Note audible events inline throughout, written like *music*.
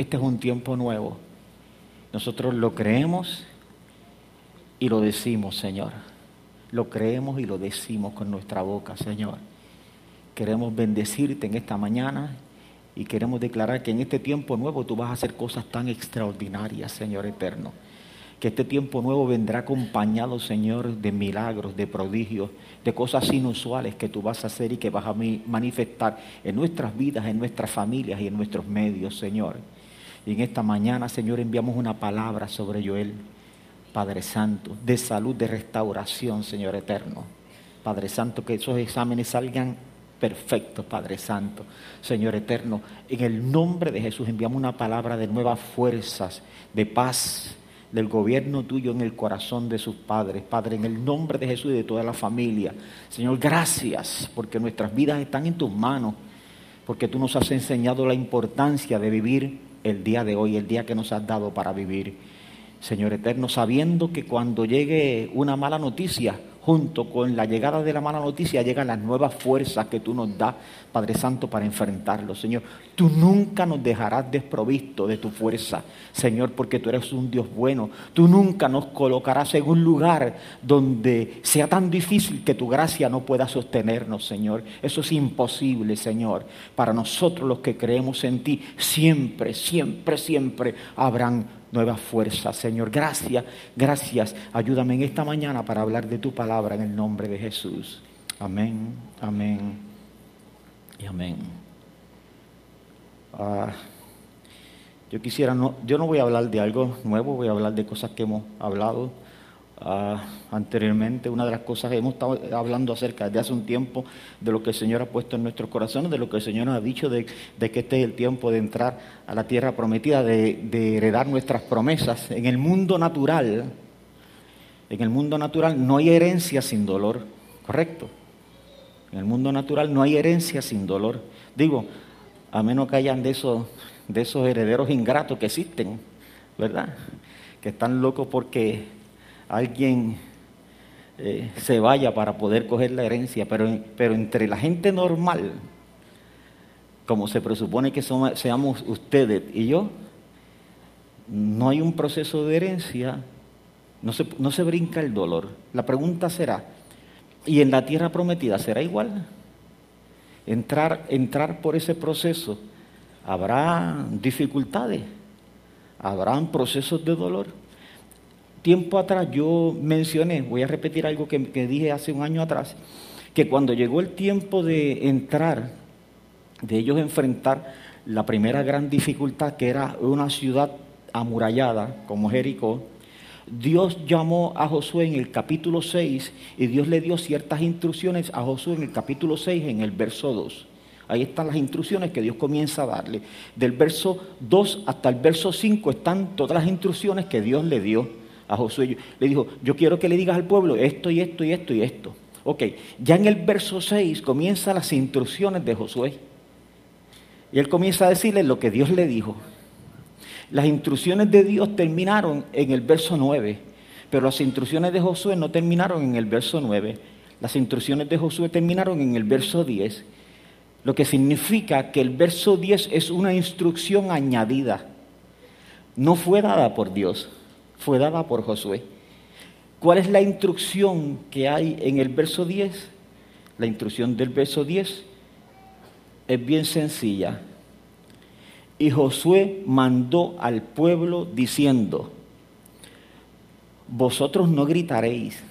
Este es un tiempo nuevo. Nosotros lo creemos y lo decimos, Señor. Lo creemos y lo decimos con nuestra boca, Señor. Queremos bendecirte en esta mañana y queremos declarar que en este tiempo nuevo tú vas a hacer cosas tan extraordinarias, Señor eterno. Que este tiempo nuevo vendrá acompañado, Señor, de milagros, de prodigios, de cosas inusuales que tú vas a hacer y que vas a manifestar en nuestras vidas, en nuestras familias y en nuestros medios, Señor. Y en esta mañana, Señor, enviamos una palabra sobre Joel, Padre Santo, de salud, de restauración, Señor eterno. Padre Santo, que esos exámenes salgan perfectos, Padre Santo. Señor eterno, en el nombre de Jesús enviamos una palabra de nuevas fuerzas, de paz, del gobierno tuyo en el corazón de sus padres. Padre, en el nombre de Jesús y de toda la familia. Señor, gracias porque nuestras vidas están en tus manos, porque tú nos has enseñado la importancia de vivir el día de hoy, el día que nos has dado para vivir. Señor eterno, sabiendo que cuando llegue una mala noticia, junto con la llegada de la mala noticia llegan las nuevas fuerzas que tú nos das, Padre Santo, para enfrentarlo. Señor, tú nunca nos dejarás desprovisto de tu fuerza, Señor, porque tú eres un Dios bueno. Tú nunca nos colocarás en un lugar donde sea tan difícil que tu gracia no pueda sostenernos, Señor. Eso es imposible, Señor. Para nosotros los que creemos en ti, siempre, siempre, siempre habrán nuevas fuerzas, Señor. Gracias, gracias. Ayúdame en esta mañana para hablar de tu palabra en el nombre de Jesús. Amén, amén y amén. Ah, yo quisiera, no, yo no voy a hablar de algo nuevo, voy a hablar de cosas que hemos hablado Ah, anteriormente, una de las cosas que hemos estado hablando acerca de hace un tiempo, de lo que el Señor ha puesto en nuestros corazones, de lo que el Señor nos ha dicho, de, que este es el tiempo de entrar a la tierra prometida, de, de heredar nuestras promesas. En el mundo natural, en el mundo natural no hay herencia sin dolor, ¿correcto? En el mundo natural no hay herencia sin dolor. Digo, a menos que hayan de esos, de esos herederos ingratos que existen, ¿verdad? Que están locos porque alguien eh, se vaya para poder coger la herencia, pero, pero entre la gente normal, como se presupone que somos, seamos ustedes y yo, no hay un proceso de herencia, no se, no se brinca el dolor. La pregunta será, ¿y en la tierra prometida será igual? Entrar, entrar por ese proceso, ¿habrá dificultades? ¿Habrán procesos de dolor? Tiempo atrás yo mencioné, voy a repetir algo que, dije hace un año atrás, que cuando llegó el tiempo de entrar, de ellos enfrentar la primera gran dificultad, que era una ciudad amurallada como Jericó, Dios llamó a Josué en el capítulo 6 y Dios le dio ciertas instrucciones a Josué en el capítulo 6 en el verso 2. Ahí están las instrucciones que Dios comienza a darle. Del verso 2 hasta el verso 5 están todas las instrucciones que Dios le dio a Josué. Le dijo, yo quiero que le digas al pueblo esto y esto y esto y esto. Ok, ya en el verso 6 comienzan las instrucciones de Josué. Y él comienza a decirle lo que Dios le dijo. Las instrucciones de Dios terminaron en el verso 9, pero las instrucciones de Josué no terminaron en el verso 9. Las instrucciones de Josué terminaron en el verso 10, lo que significa que el verso 10 es una instrucción añadida. No fue dada por Dios, fue dada por Josué. ¿Cuál es la instrucción que hay en el verso 10? La instrucción del verso 10 es bien sencilla. Y Josué mandó al pueblo diciendo, vosotros no gritaréis.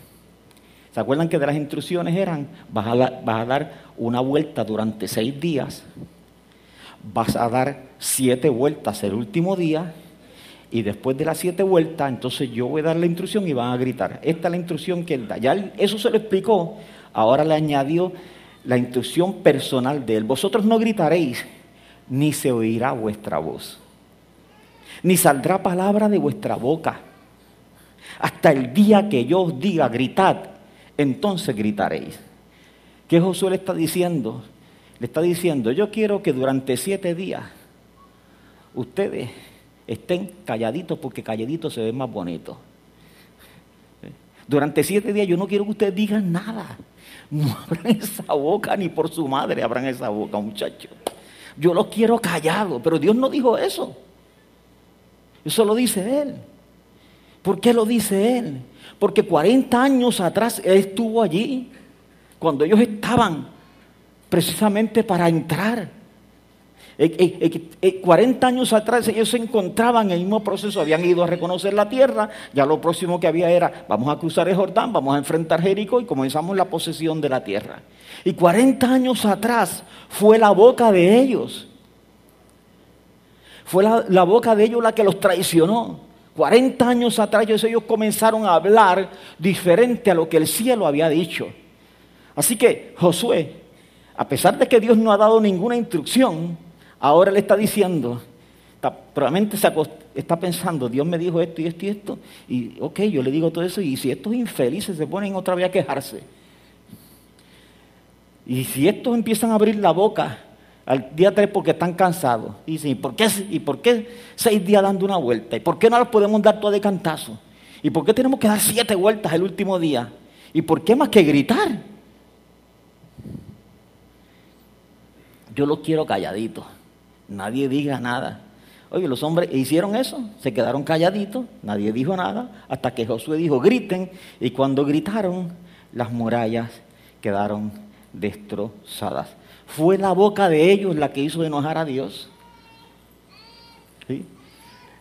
¿Se acuerdan que de las instrucciones eran, vas a, vas a dar una vuelta durante seis días, vas a dar siete vueltas el último día y después de las siete vueltas, entonces yo voy a dar la instrucción y van a gritar. Esta es la instrucción que él da. Ya eso se lo explicó. Ahora le añadió la instrucción personal de él. Vosotros no gritaréis, ni se oirá vuestra voz, ni saldrá palabra de vuestra boca. Hasta el día que yo os diga, gritad, entonces gritaréis. ¿Qué Josué le está diciendo? Le está diciendo, yo quiero que durante siete días ustedes estén calladitos porque calladitos se ven más bonitos. Durante siete días yo no quiero que ustedes digan nada. No *laughs* abran esa boca ni por su madre abran esa boca, muchachos. Yo los quiero callados, pero Dios no dijo eso. Eso lo dice él. ¿Por qué lo dice él? Porque 40 años atrás él estuvo allí, cuando ellos estaban precisamente para entrar. 40 años atrás ellos se encontraban en el mismo proceso, habían ido a reconocer la tierra, ya lo próximo que había era, vamos a cruzar el Jordán, vamos a enfrentar Jericó y comenzamos la posesión de la tierra. Y 40 años atrás fue la boca de ellos, fue la, la boca de ellos la que los traicionó. 40 años atrás ellos comenzaron a hablar diferente a lo que el cielo había dicho. Así que Josué, a pesar de que Dios no ha dado ninguna instrucción, Ahora le está diciendo, probablemente está pensando, Dios me dijo esto y esto y esto, y ok, yo le digo todo eso, y si estos infelices se ponen otra vez a quejarse, y si estos empiezan a abrir la boca al día 3 porque están cansados, y dicen, ¿y por qué, y por qué seis días dando una vuelta? ¿Y por qué no los podemos dar todo de cantazo? ¿Y por qué tenemos que dar siete vueltas el último día? ¿Y por qué más que gritar? Yo los quiero calladitos. Nadie diga nada. Oye, los hombres hicieron eso, se quedaron calladitos, nadie dijo nada, hasta que Josué dijo, griten, y cuando gritaron, las murallas quedaron destrozadas. Fue la boca de ellos la que hizo enojar a Dios.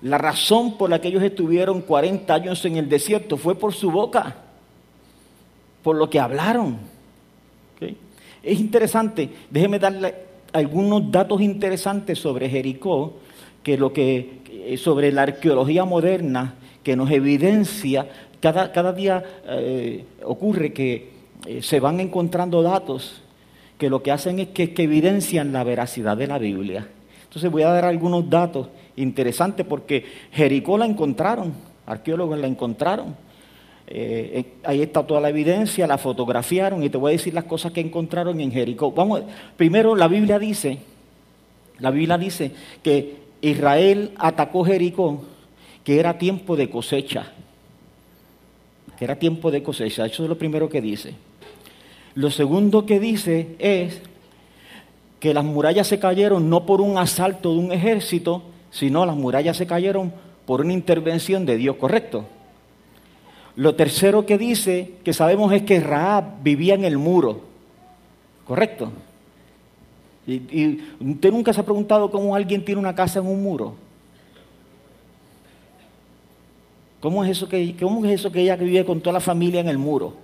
La razón por la que ellos estuvieron 40 años en el desierto fue por su boca, por lo que hablaron. Es interesante, déjeme darle algunos datos interesantes sobre Jericó, que lo que eh, sobre la arqueología moderna que nos evidencia, cada, cada día eh, ocurre que eh, se van encontrando datos que lo que hacen es que, que evidencian la veracidad de la Biblia. Entonces voy a dar algunos datos interesantes porque Jericó la encontraron, arqueólogos la encontraron eh, eh, ahí está toda la evidencia, la fotografiaron y te voy a decir las cosas que encontraron en Jericó. Vamos, primero la Biblia dice, la Biblia dice que Israel atacó Jericó, que era tiempo de cosecha, que era tiempo de cosecha. Eso es lo primero que dice. Lo segundo que dice es que las murallas se cayeron no por un asalto de un ejército, sino las murallas se cayeron por una intervención de Dios, ¿correcto? Lo tercero que dice, que sabemos, es que Raab vivía en el muro. ¿Correcto? Y, usted nunca se ha preguntado cómo alguien tiene una casa en un muro. ¿Cómo es eso que, es eso que ella vive con toda la familia en el muro?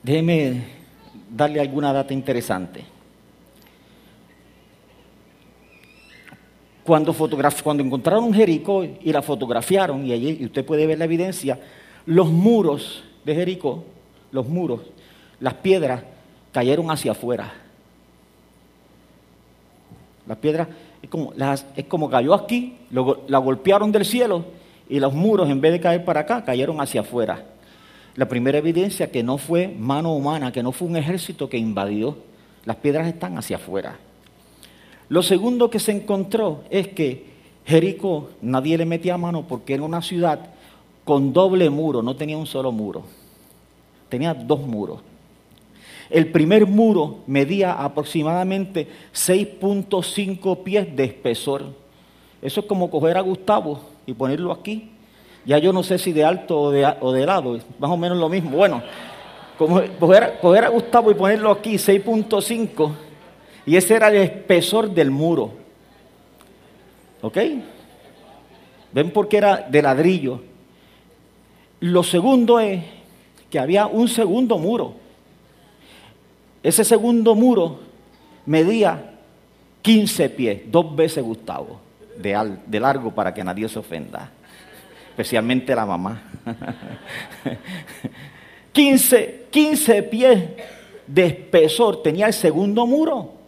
Déjeme darle alguna data interesante. Cuando, cuando encontraron Jericó y la fotografiaron, y allí y usted puede ver la evidencia, los muros de Jericó, los muros, las piedras cayeron hacia afuera. Las piedras es como, las, es como cayó aquí, la golpearon del cielo y los muros en vez de caer para acá cayeron hacia afuera. La primera evidencia que no fue mano humana, que no fue un ejército que invadió. Las piedras están hacia afuera. Lo segundo que se encontró es que Jericó nadie le metía mano porque era una ciudad con doble muro, no tenía un solo muro, tenía dos muros. El primer muro medía aproximadamente 6.5 pies de espesor. Eso es como coger a Gustavo y ponerlo aquí. Ya yo no sé si de alto o de, lado, más o menos lo mismo. Bueno, como coger a Gustavo y ponerlo aquí, 6.5 y ese era el espesor del muro. ¿Ok? ¿Ven por qué era de ladrillo? Lo segundo es que había un segundo muro. Ese segundo muro medía 15 pies, dos veces Gustavo, de, de largo para que nadie se ofenda, especialmente la mamá. *laughs* 15, 15 pies de espesor tenía el segundo muro.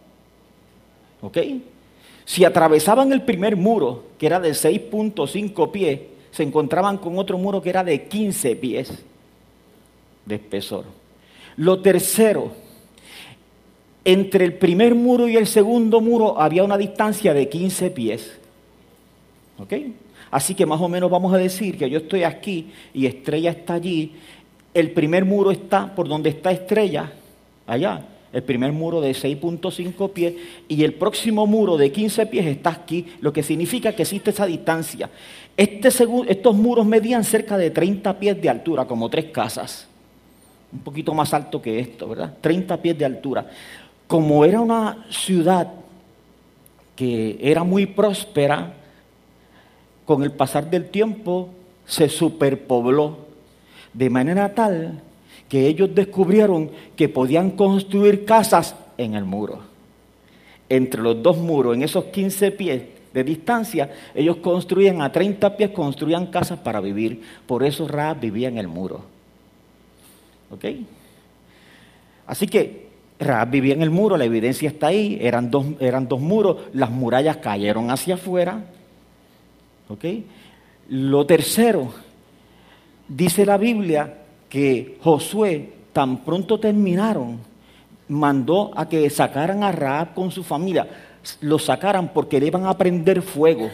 Si atravesaban el primer muro, que era de 6.5 pies, se encontraban con otro muro que era de 15 pies de espesor. Lo tercero, entre el primer muro y el segundo muro había una distancia de 15 pies. Así que más o menos vamos a decir que yo estoy aquí y Estrella está allí. El primer muro está por donde está Estrella, allá el primer muro de 6.5 pies y el próximo muro de 15 pies está aquí, lo que significa que existe esa distancia. Este estos muros medían cerca de 30 pies de altura, como tres casas. Un poquito más alto que esto, ¿verdad? 30 pies de altura. Como era una ciudad que era muy próspera, con el pasar del tiempo se superpobló de manera tal que ellos descubrieron que podían construir casas en el muro. Entre los dos muros, en esos 15 pies de distancia, ellos construían a 30 pies, construían casas para vivir. Por eso Ra vivía en el muro. ¿Ok? Así que Raab vivía en el muro, la evidencia está ahí, eran dos, eran dos muros, las murallas cayeron hacia afuera. ¿Ok? Lo tercero, dice la Biblia que Josué, tan pronto terminaron, mandó a que sacaran a Raab con su familia. Lo sacaran porque le iban a prender fuego.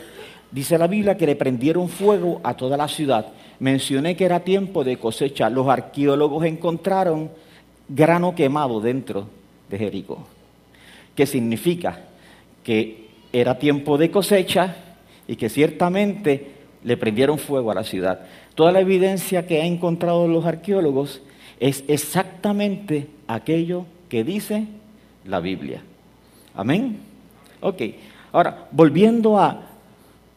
Dice la Biblia que le prendieron fuego a toda la ciudad. Mencioné que era tiempo de cosecha. Los arqueólogos encontraron grano quemado dentro de Jericó. ¿Qué significa? Que era tiempo de cosecha y que ciertamente le prendieron fuego a la ciudad. Toda la evidencia que han encontrado los arqueólogos es exactamente aquello que dice la Biblia. Amén. Ok. Ahora, volviendo a,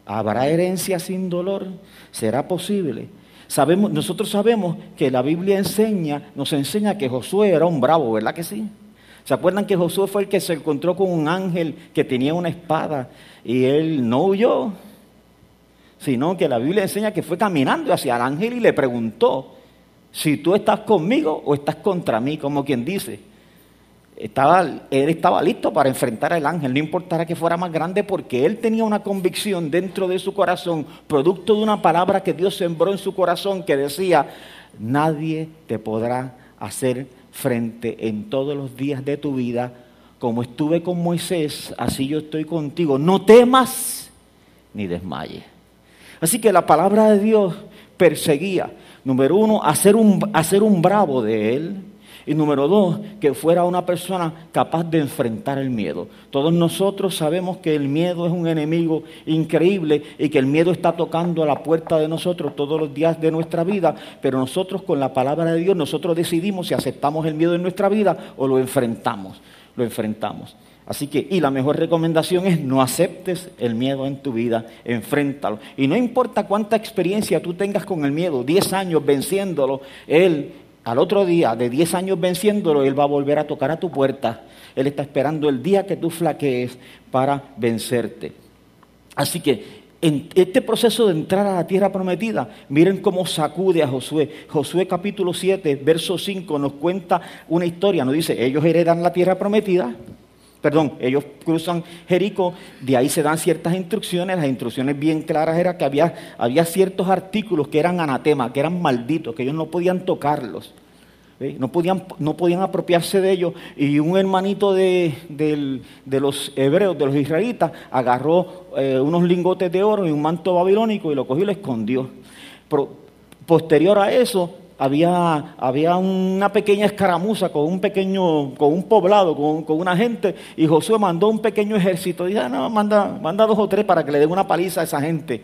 ¿habrá herencia sin dolor? ¿Será posible? Sabemos, nosotros sabemos que la Biblia enseña, nos enseña que Josué era un bravo, ¿verdad que sí? ¿Se acuerdan que Josué fue el que se encontró con un ángel que tenía una espada y él no huyó? Sino que la Biblia enseña que fue caminando hacia el ángel y le preguntó si tú estás conmigo o estás contra mí, como quien dice. Estaba, él estaba listo para enfrentar al ángel, no importara que fuera más grande, porque él tenía una convicción dentro de su corazón, producto de una palabra que Dios sembró en su corazón, que decía, nadie te podrá hacer frente en todos los días de tu vida, como estuve con Moisés, así yo estoy contigo, no temas ni desmayes. Así que la palabra de Dios perseguía, número uno, hacer un, hacer un bravo de él, y número dos, que fuera una persona capaz de enfrentar el miedo. Todos nosotros sabemos que el miedo es un enemigo increíble y que el miedo está tocando a la puerta de nosotros todos los días de nuestra vida, pero nosotros con la palabra de Dios, nosotros decidimos si aceptamos el miedo en nuestra vida o lo enfrentamos. Lo enfrentamos. Así que, y la mejor recomendación es no aceptes el miedo en tu vida, enfréntalo. Y no importa cuánta experiencia tú tengas con el miedo, 10 años venciéndolo, Él al otro día, de 10 años venciéndolo, Él va a volver a tocar a tu puerta. Él está esperando el día que tú flaquees para vencerte. Así que en este proceso de entrar a la tierra prometida, miren cómo sacude a Josué. Josué capítulo 7, verso 5 nos cuenta una historia, nos dice, ellos heredan la tierra prometida, perdón, ellos cruzan Jericó, de ahí se dan ciertas instrucciones, las instrucciones bien claras eran que había, había ciertos artículos que eran anatema, que eran malditos, que ellos no podían tocarlos. No, podían, no podían apropiarse de ellos. Y un hermanito de, los hebreos, de los israelitas, agarró eh, unos lingotes de oro y un manto babilónico y lo cogió y lo escondió. posterior a eso, había, había una pequeña escaramuza con un pequeño, con un poblado, con, con una gente, y Josué mandó un pequeño ejército. Y dijo, ah, no, manda, manda dos o tres para que le den una paliza a esa gente.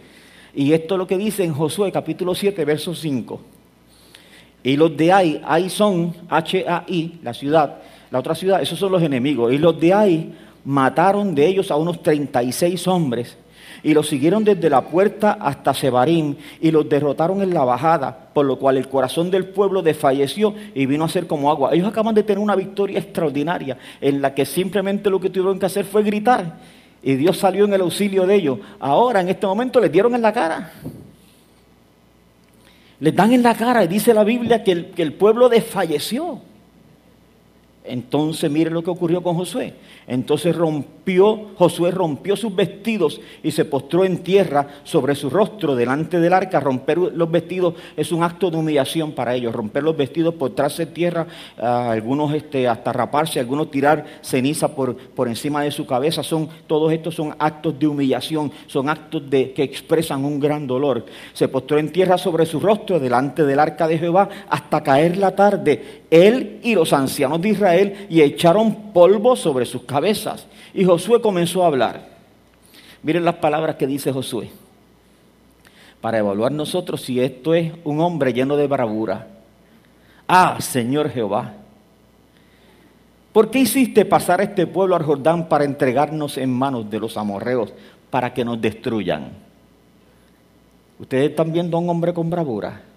Y esto es lo que dice en Josué capítulo 7, verso 5. Y los de ahí, ahí son H-A-I, la ciudad, la otra ciudad, esos son los enemigos. Y los de ahí mataron de ellos a unos 36 hombres y los siguieron desde la puerta hasta Sebarim y los derrotaron en la bajada, por lo cual el corazón del pueblo desfalleció y vino a ser como agua. Ellos acaban de tener una victoria extraordinaria en la que simplemente lo que tuvieron que hacer fue gritar y Dios salió en el auxilio de ellos. Ahora, en este momento, les dieron en la cara. Les dan en la cara y dice la Biblia que el, que el pueblo desfalleció. Entonces mire lo que ocurrió con Josué. Entonces rompió, Josué rompió sus vestidos y se postró en tierra sobre su rostro delante del arca. Romper los vestidos es un acto de humillación para ellos. Romper los vestidos, postrarse en tierra, algunos este, hasta raparse, algunos tirar ceniza por, por encima de su cabeza. Son, todos estos son actos de humillación, son actos de, que expresan un gran dolor. Se postró en tierra sobre su rostro delante del arca de Jehová hasta caer la tarde. Él y los ancianos de Israel Israel y echaron polvo sobre sus cabezas. Y Josué comenzó a hablar. Miren las palabras que dice Josué. Para evaluar nosotros si esto es un hombre lleno de bravura. Ah, Señor Jehová, ¿por qué hiciste pasar este pueblo al Jordán para entregarnos en manos de los amorreos para que nos destruyan? Ustedes están viendo a un hombre con bravura.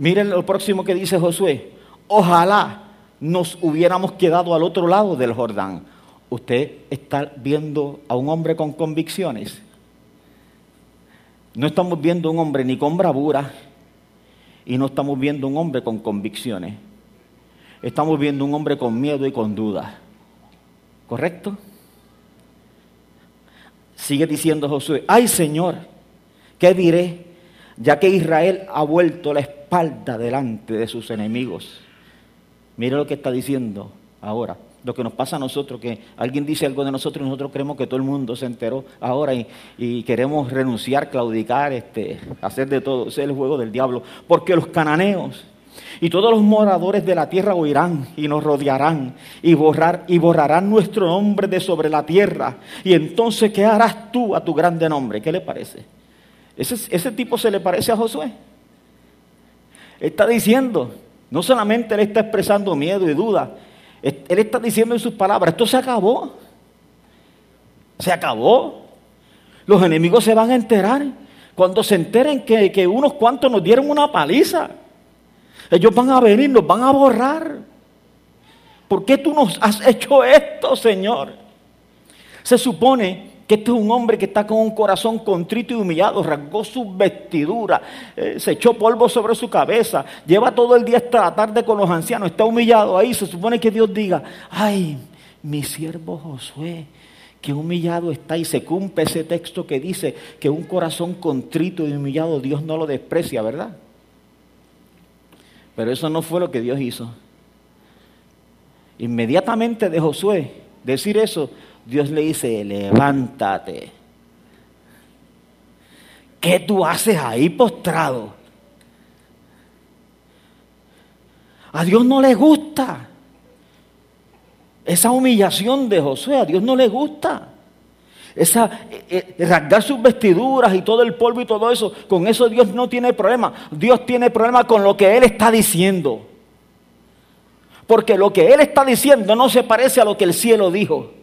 Miren lo próximo que dice Josué. Ojalá nos hubiéramos quedado al otro lado del Jordán. Usted está viendo a un hombre con convicciones. No estamos viendo un hombre ni con bravura y no estamos viendo un hombre con convicciones. Estamos viendo un hombre con miedo y con dudas. ¿Correcto? Sigue diciendo Josué, ay Señor, ¿qué diré? Ya que Israel ha vuelto la espalda delante de sus enemigos. Mire lo que está diciendo ahora lo que nos pasa a nosotros, que alguien dice algo de nosotros y nosotros creemos que todo el mundo se enteró ahora y, queremos renunciar, claudicar, este, hacer de todo. Ese es el juego del diablo. Porque los cananeos y todos los moradores de la tierra oirán y nos rodearán y, borrar, y borrarán nuestro nombre de sobre la tierra. Y entonces, ¿qué harás tú a tu grande nombre? ¿Qué le parece? Ese, ese tipo se le parece a Josué. Está diciendo, no solamente él está expresando miedo y duda, él está diciendo en sus palabras, esto se acabó. Se acabó. Los enemigos se van a enterar. Cuando se enteren que, que unos cuantos nos dieron una paliza, ellos van a venir, nos van a borrar. ¿Por qué tú nos has hecho esto, Señor? Se supone que este es un hombre que está con un corazón contrito y humillado, rasgó su vestidura, eh, se echó polvo sobre su cabeza, lleva todo el día hasta la tarde con los ancianos, está humillado ahí. Se supone que Dios diga, ay, mi siervo Josué, que humillado está y se cumple ese texto que dice que un corazón contrito y humillado Dios no lo desprecia, ¿verdad? Pero eso no fue lo que Dios hizo. Inmediatamente de Josué decir eso, Dios le dice, levántate. ¿Qué tú haces ahí postrado? A Dios no le gusta esa humillación de Josué, a Dios no le gusta. Esa, eh, eh, rasgar sus vestiduras y todo el polvo y todo eso, con eso Dios no tiene problema. Dios tiene problema con lo que Él está diciendo. Porque lo que Él está diciendo no se parece a lo que el cielo dijo.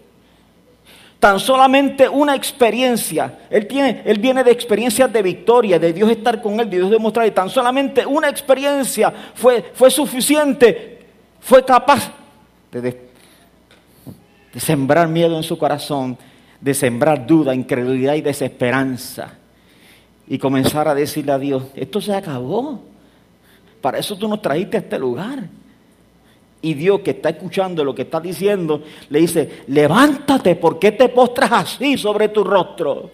Tan solamente una experiencia. Él, tiene, él viene de experiencias de victoria, de Dios estar con él, de Dios demostrar. Y tan solamente una experiencia fue, fue suficiente, fue capaz de, de sembrar miedo en su corazón, de sembrar duda, incredulidad y desesperanza. Y comenzar a decirle a Dios, esto se acabó. Para eso tú nos trajiste a este lugar. Y Dios que está escuchando lo que está diciendo, le dice, levántate, ¿por qué te postras así sobre tu rostro?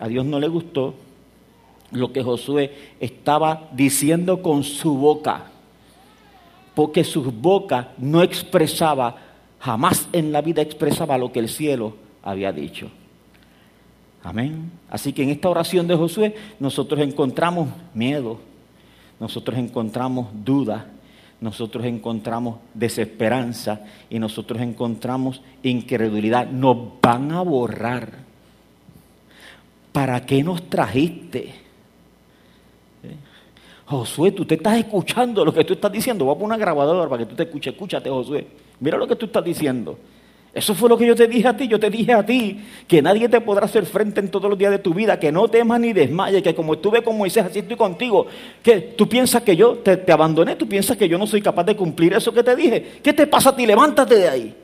A Dios no le gustó lo que Josué estaba diciendo con su boca, porque su boca no expresaba, jamás en la vida expresaba lo que el cielo había dicho. Amén. Así que en esta oración de Josué nosotros encontramos miedo, nosotros encontramos duda, nosotros encontramos desesperanza y nosotros encontramos incredulidad. Nos van a borrar. ¿Para qué nos trajiste? ¿Eh? Josué, tú te estás escuchando lo que tú estás diciendo. Voy a poner una grabadora para que tú te escuches. Escúchate, Josué. Mira lo que tú estás diciendo. Eso fue lo que yo te dije a ti. Yo te dije a ti que nadie te podrá hacer frente en todos los días de tu vida, que no temas ni desmayes, que como estuve con Moisés, así estoy contigo. Que tú piensas que yo te, te abandoné, tú piensas que yo no soy capaz de cumplir eso que te dije. ¿Qué te pasa a ti? Levántate de ahí.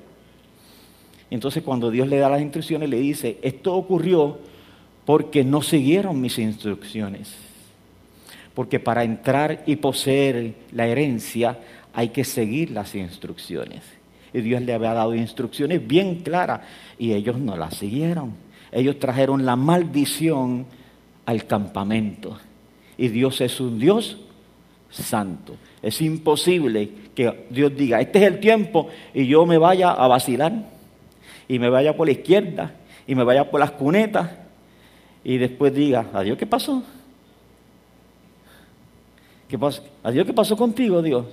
Entonces cuando Dios le da las instrucciones, le dice, esto ocurrió porque no siguieron mis instrucciones. Porque para entrar y poseer la herencia hay que seguir las instrucciones y Dios le había dado instrucciones bien claras y ellos no las siguieron. Ellos trajeron la maldición al campamento y Dios es un Dios santo. Es imposible que Dios diga, este es el tiempo y yo me vaya a vacilar y me vaya por la izquierda y me vaya por las cunetas y después diga, adiós, ¿qué pasó? ¿Qué pasó? Adiós, ¿qué pasó contigo, Dios?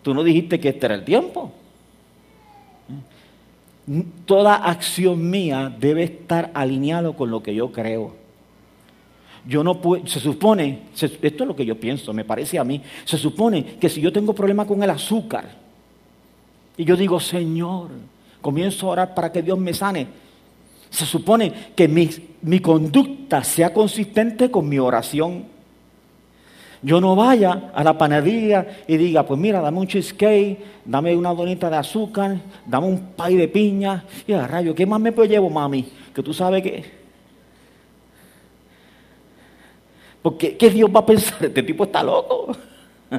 Tú no dijiste que este era el tiempo. Toda acción mía debe estar alineado con lo que yo creo. Yo no puedo, se supone, esto es lo que yo pienso, me parece a mí, se supone que si yo tengo problema con el azúcar y yo digo, Señor, comienzo a orar para que Dios me sane, se supone que mi, mi conducta sea consistente con mi oración. Yo no vaya a la panadería y diga, pues mira, dame un cheesecake, dame una donita de azúcar, dame un pay de piña. Y a rayo, ¿qué más me llevo, mami? Que tú sabes que... Porque, ¿qué Dios va a pensar? Este tipo está loco. *laughs*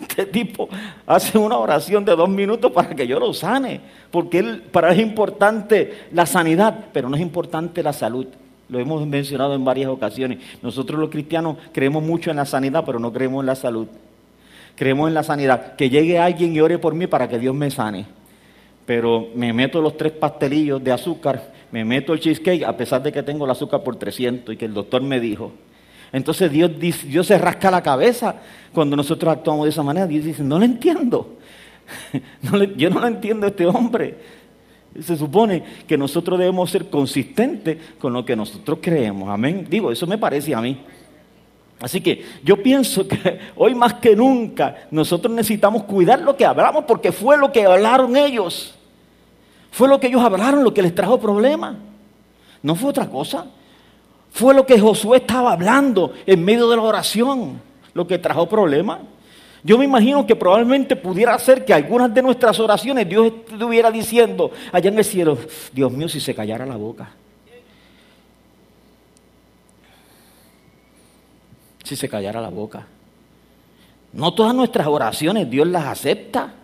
Este tipo hace una oración de dos minutos para que yo lo sane. Porque él, para él es importante la sanidad, pero no es importante la salud. Lo hemos mencionado en varias ocasiones. Nosotros los cristianos creemos mucho en la sanidad, pero no creemos en la salud. Creemos en la sanidad. Que llegue alguien y ore por mí para que Dios me sane. Pero me meto los tres pastelillos de azúcar, me meto el cheesecake, a pesar de que tengo el azúcar por 300 y que el doctor me dijo. Entonces Dios, Dios se rasca la cabeza cuando nosotros actuamos de esa manera. Dios dice, no lo entiendo. *laughs* yo no lo entiendo a este hombre. Se supone que nosotros debemos ser consistentes con lo que nosotros creemos. Amén. Digo, eso me parece a mí. Así que yo pienso que *laughs* hoy más que nunca nosotros necesitamos cuidar lo que hablamos porque fue lo que hablaron ellos. Fue lo que ellos hablaron lo que les trajo problemas. No fue otra cosa. Fue lo que Josué estaba hablando en medio de la oración lo que trajo problemas. Yo me imagino que probablemente pudiera ser que algunas de nuestras oraciones Dios estuviera diciendo allá en el cielo, Dios mío, si se callara la boca. Si se callara la boca. No todas nuestras oraciones Dios las acepta.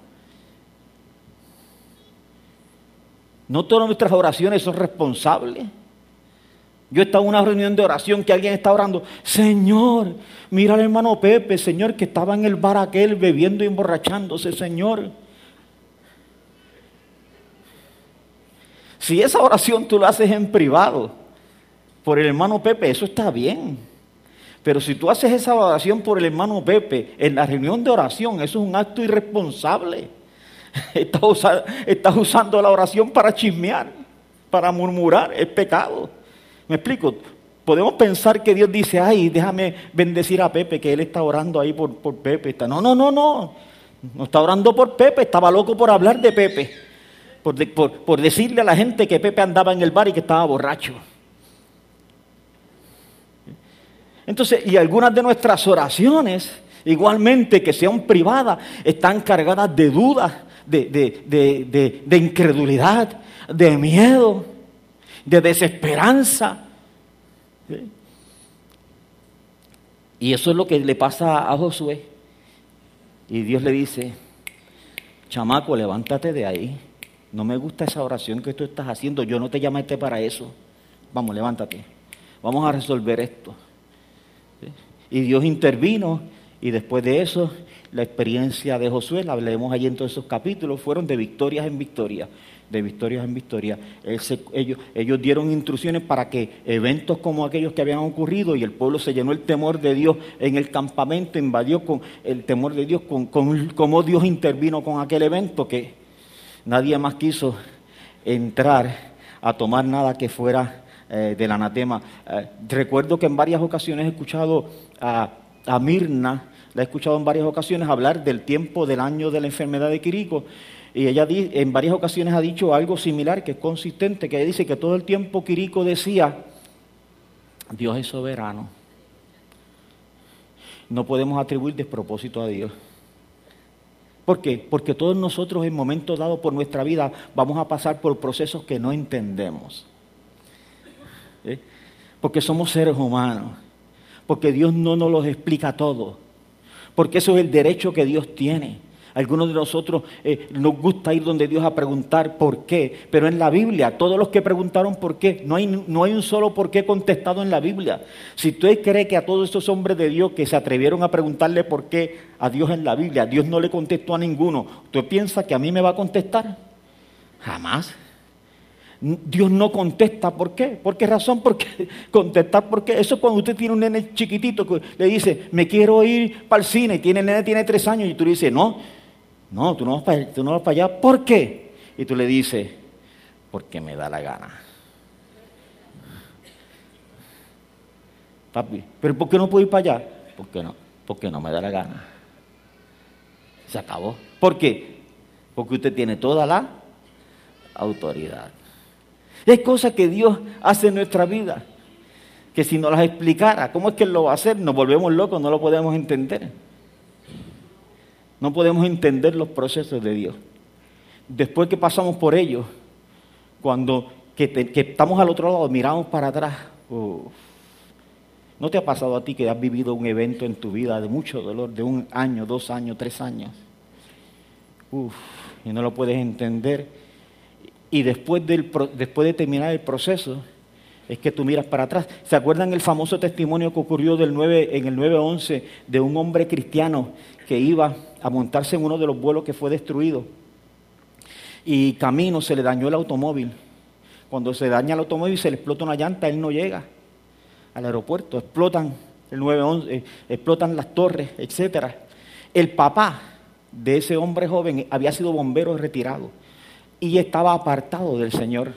No todas nuestras oraciones son responsables. Yo estaba en una reunión de oración que alguien estaba orando. Señor, mira al hermano Pepe, Señor, que estaba en el bar aquel bebiendo y emborrachándose, Señor. Si esa oración tú la haces en privado por el hermano Pepe, eso está bien. Pero si tú haces esa oración por el hermano Pepe en la reunión de oración, eso es un acto irresponsable. *laughs* estás usando la oración para chismear, para murmurar, es pecado. ¿Me explico? Podemos pensar que Dios dice, ay, déjame bendecir a Pepe, que él está orando ahí por, Pepe. No, no, no, no. No está orando por Pepe, estaba loco por hablar de Pepe. Por, decirle a la gente que Pepe andaba en el bar y que estaba borracho. Entonces, y algunas de nuestras oraciones, igualmente que sean privadas, están cargadas de dudas, de incredulidad, de miedo de desesperanza. Y eso es lo que le pasa a Josué. Y Dios le dice, chamaco, levántate de ahí. No me gusta esa oración que tú estás haciendo. Yo no te llamé para eso. Vamos, levántate. Vamos a resolver esto. Y Dios intervino y después de eso, la experiencia de Josué, la leemos allí en todos esos capítulos, fueron de victorias en victoria de victorias en victoria. ellos, ellos dieron instrucciones para que eventos como aquellos que habían ocurrido y el pueblo se llenó el temor de Dios en el campamento, invadió con el temor de Dios, con, cómo Dios intervino con aquel evento que nadie más quiso entrar a tomar nada que fuera eh, del anatema. Eh, recuerdo que en varias ocasiones he escuchado a, a Mirna, la he escuchado en varias ocasiones hablar del tiempo del año de la enfermedad de Quirico y ella en varias ocasiones ha dicho algo similar, que es consistente, que dice que todo el tiempo Quirico decía, Dios es soberano. No podemos atribuir despropósito a Dios. ¿Por qué? Porque todos nosotros en momentos dados por nuestra vida vamos a pasar por procesos que no entendemos. ¿Eh? Porque somos seres humanos. Porque Dios no nos los explica todo. Porque eso es el derecho que Dios tiene. Algunos de nosotros eh, nos gusta ir donde Dios a preguntar por qué, pero en la Biblia, todos los que preguntaron por qué, no hay, no hay un solo por qué contestado en la Biblia. Si usted cree que a todos estos hombres de Dios que se atrevieron a preguntarle por qué a Dios en la Biblia, Dios no le contestó a ninguno, ¿usted piensa que a mí me va a contestar? Jamás. Dios no contesta, ¿por qué? ¿Por qué razón? Porque contestar, ¿por qué? Eso cuando usted tiene un nene chiquitito que le dice, me quiero ir para el cine, tiene nene tiene tres años y tú le dices, no, no, tú no vas para, tú no vas para allá, ¿por qué? Y tú le dices, porque me da la gana. Papi, ¿pero por qué no puedo ir para allá? Porque no, porque no me da la gana. Se acabó. ¿Por qué? Porque usted tiene toda la autoridad. Es cosa que Dios hace en nuestra vida, que si nos las explicara, ¿cómo es que Él lo va a hacer? Nos volvemos locos, no lo podemos entender. No podemos entender los procesos de Dios. Después que pasamos por ellos, cuando que, estamos al otro lado, miramos para atrás, ¿no te ha pasado a ti que has vivido un evento en tu vida de mucho dolor, de un año, dos años, tres años? Uf, y no lo puedes entender y después, del, después de terminar el proceso, es que tú miras para atrás. ¿Se acuerdan el famoso testimonio que ocurrió del 9, en el 9-11 de un hombre cristiano que iba a montarse en uno de los vuelos que fue destruido? Y camino se le dañó el automóvil. Cuando se daña el automóvil se le explota una llanta, él no llega al aeropuerto. Explotan el 911, eh, explotan las torres, etc. El papá de ese hombre joven había sido bombero retirado y estaba apartado del Señor.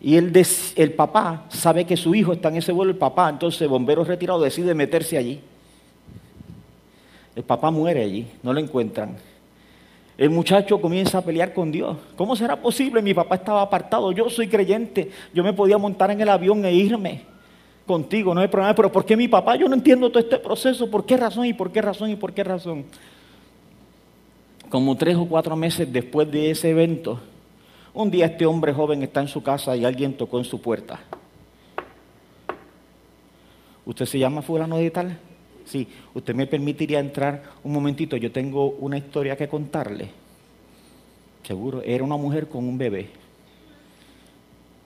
Y el, el papá sabe que su hijo está en ese vuelo, el papá, entonces bombero retirado decide meterse allí. El papá muere allí, no lo encuentran. El muchacho comienza a pelear con Dios. ¿Cómo será posible? Mi papá estaba apartado, yo soy creyente, yo me podía montar en el avión e irme contigo, no hay problema. Pero ¿por qué mi papá? Yo no entiendo todo este proceso. ¿Por qué razón y por qué razón y por qué razón? como tres o cuatro meses después de ese evento, un día este hombre joven está en su casa y alguien tocó en su puerta. ¿Usted se llama fulano de tal? Sí, usted me permitiría entrar un momentito, yo tengo una historia que contarle. Seguro, era una mujer con un bebé.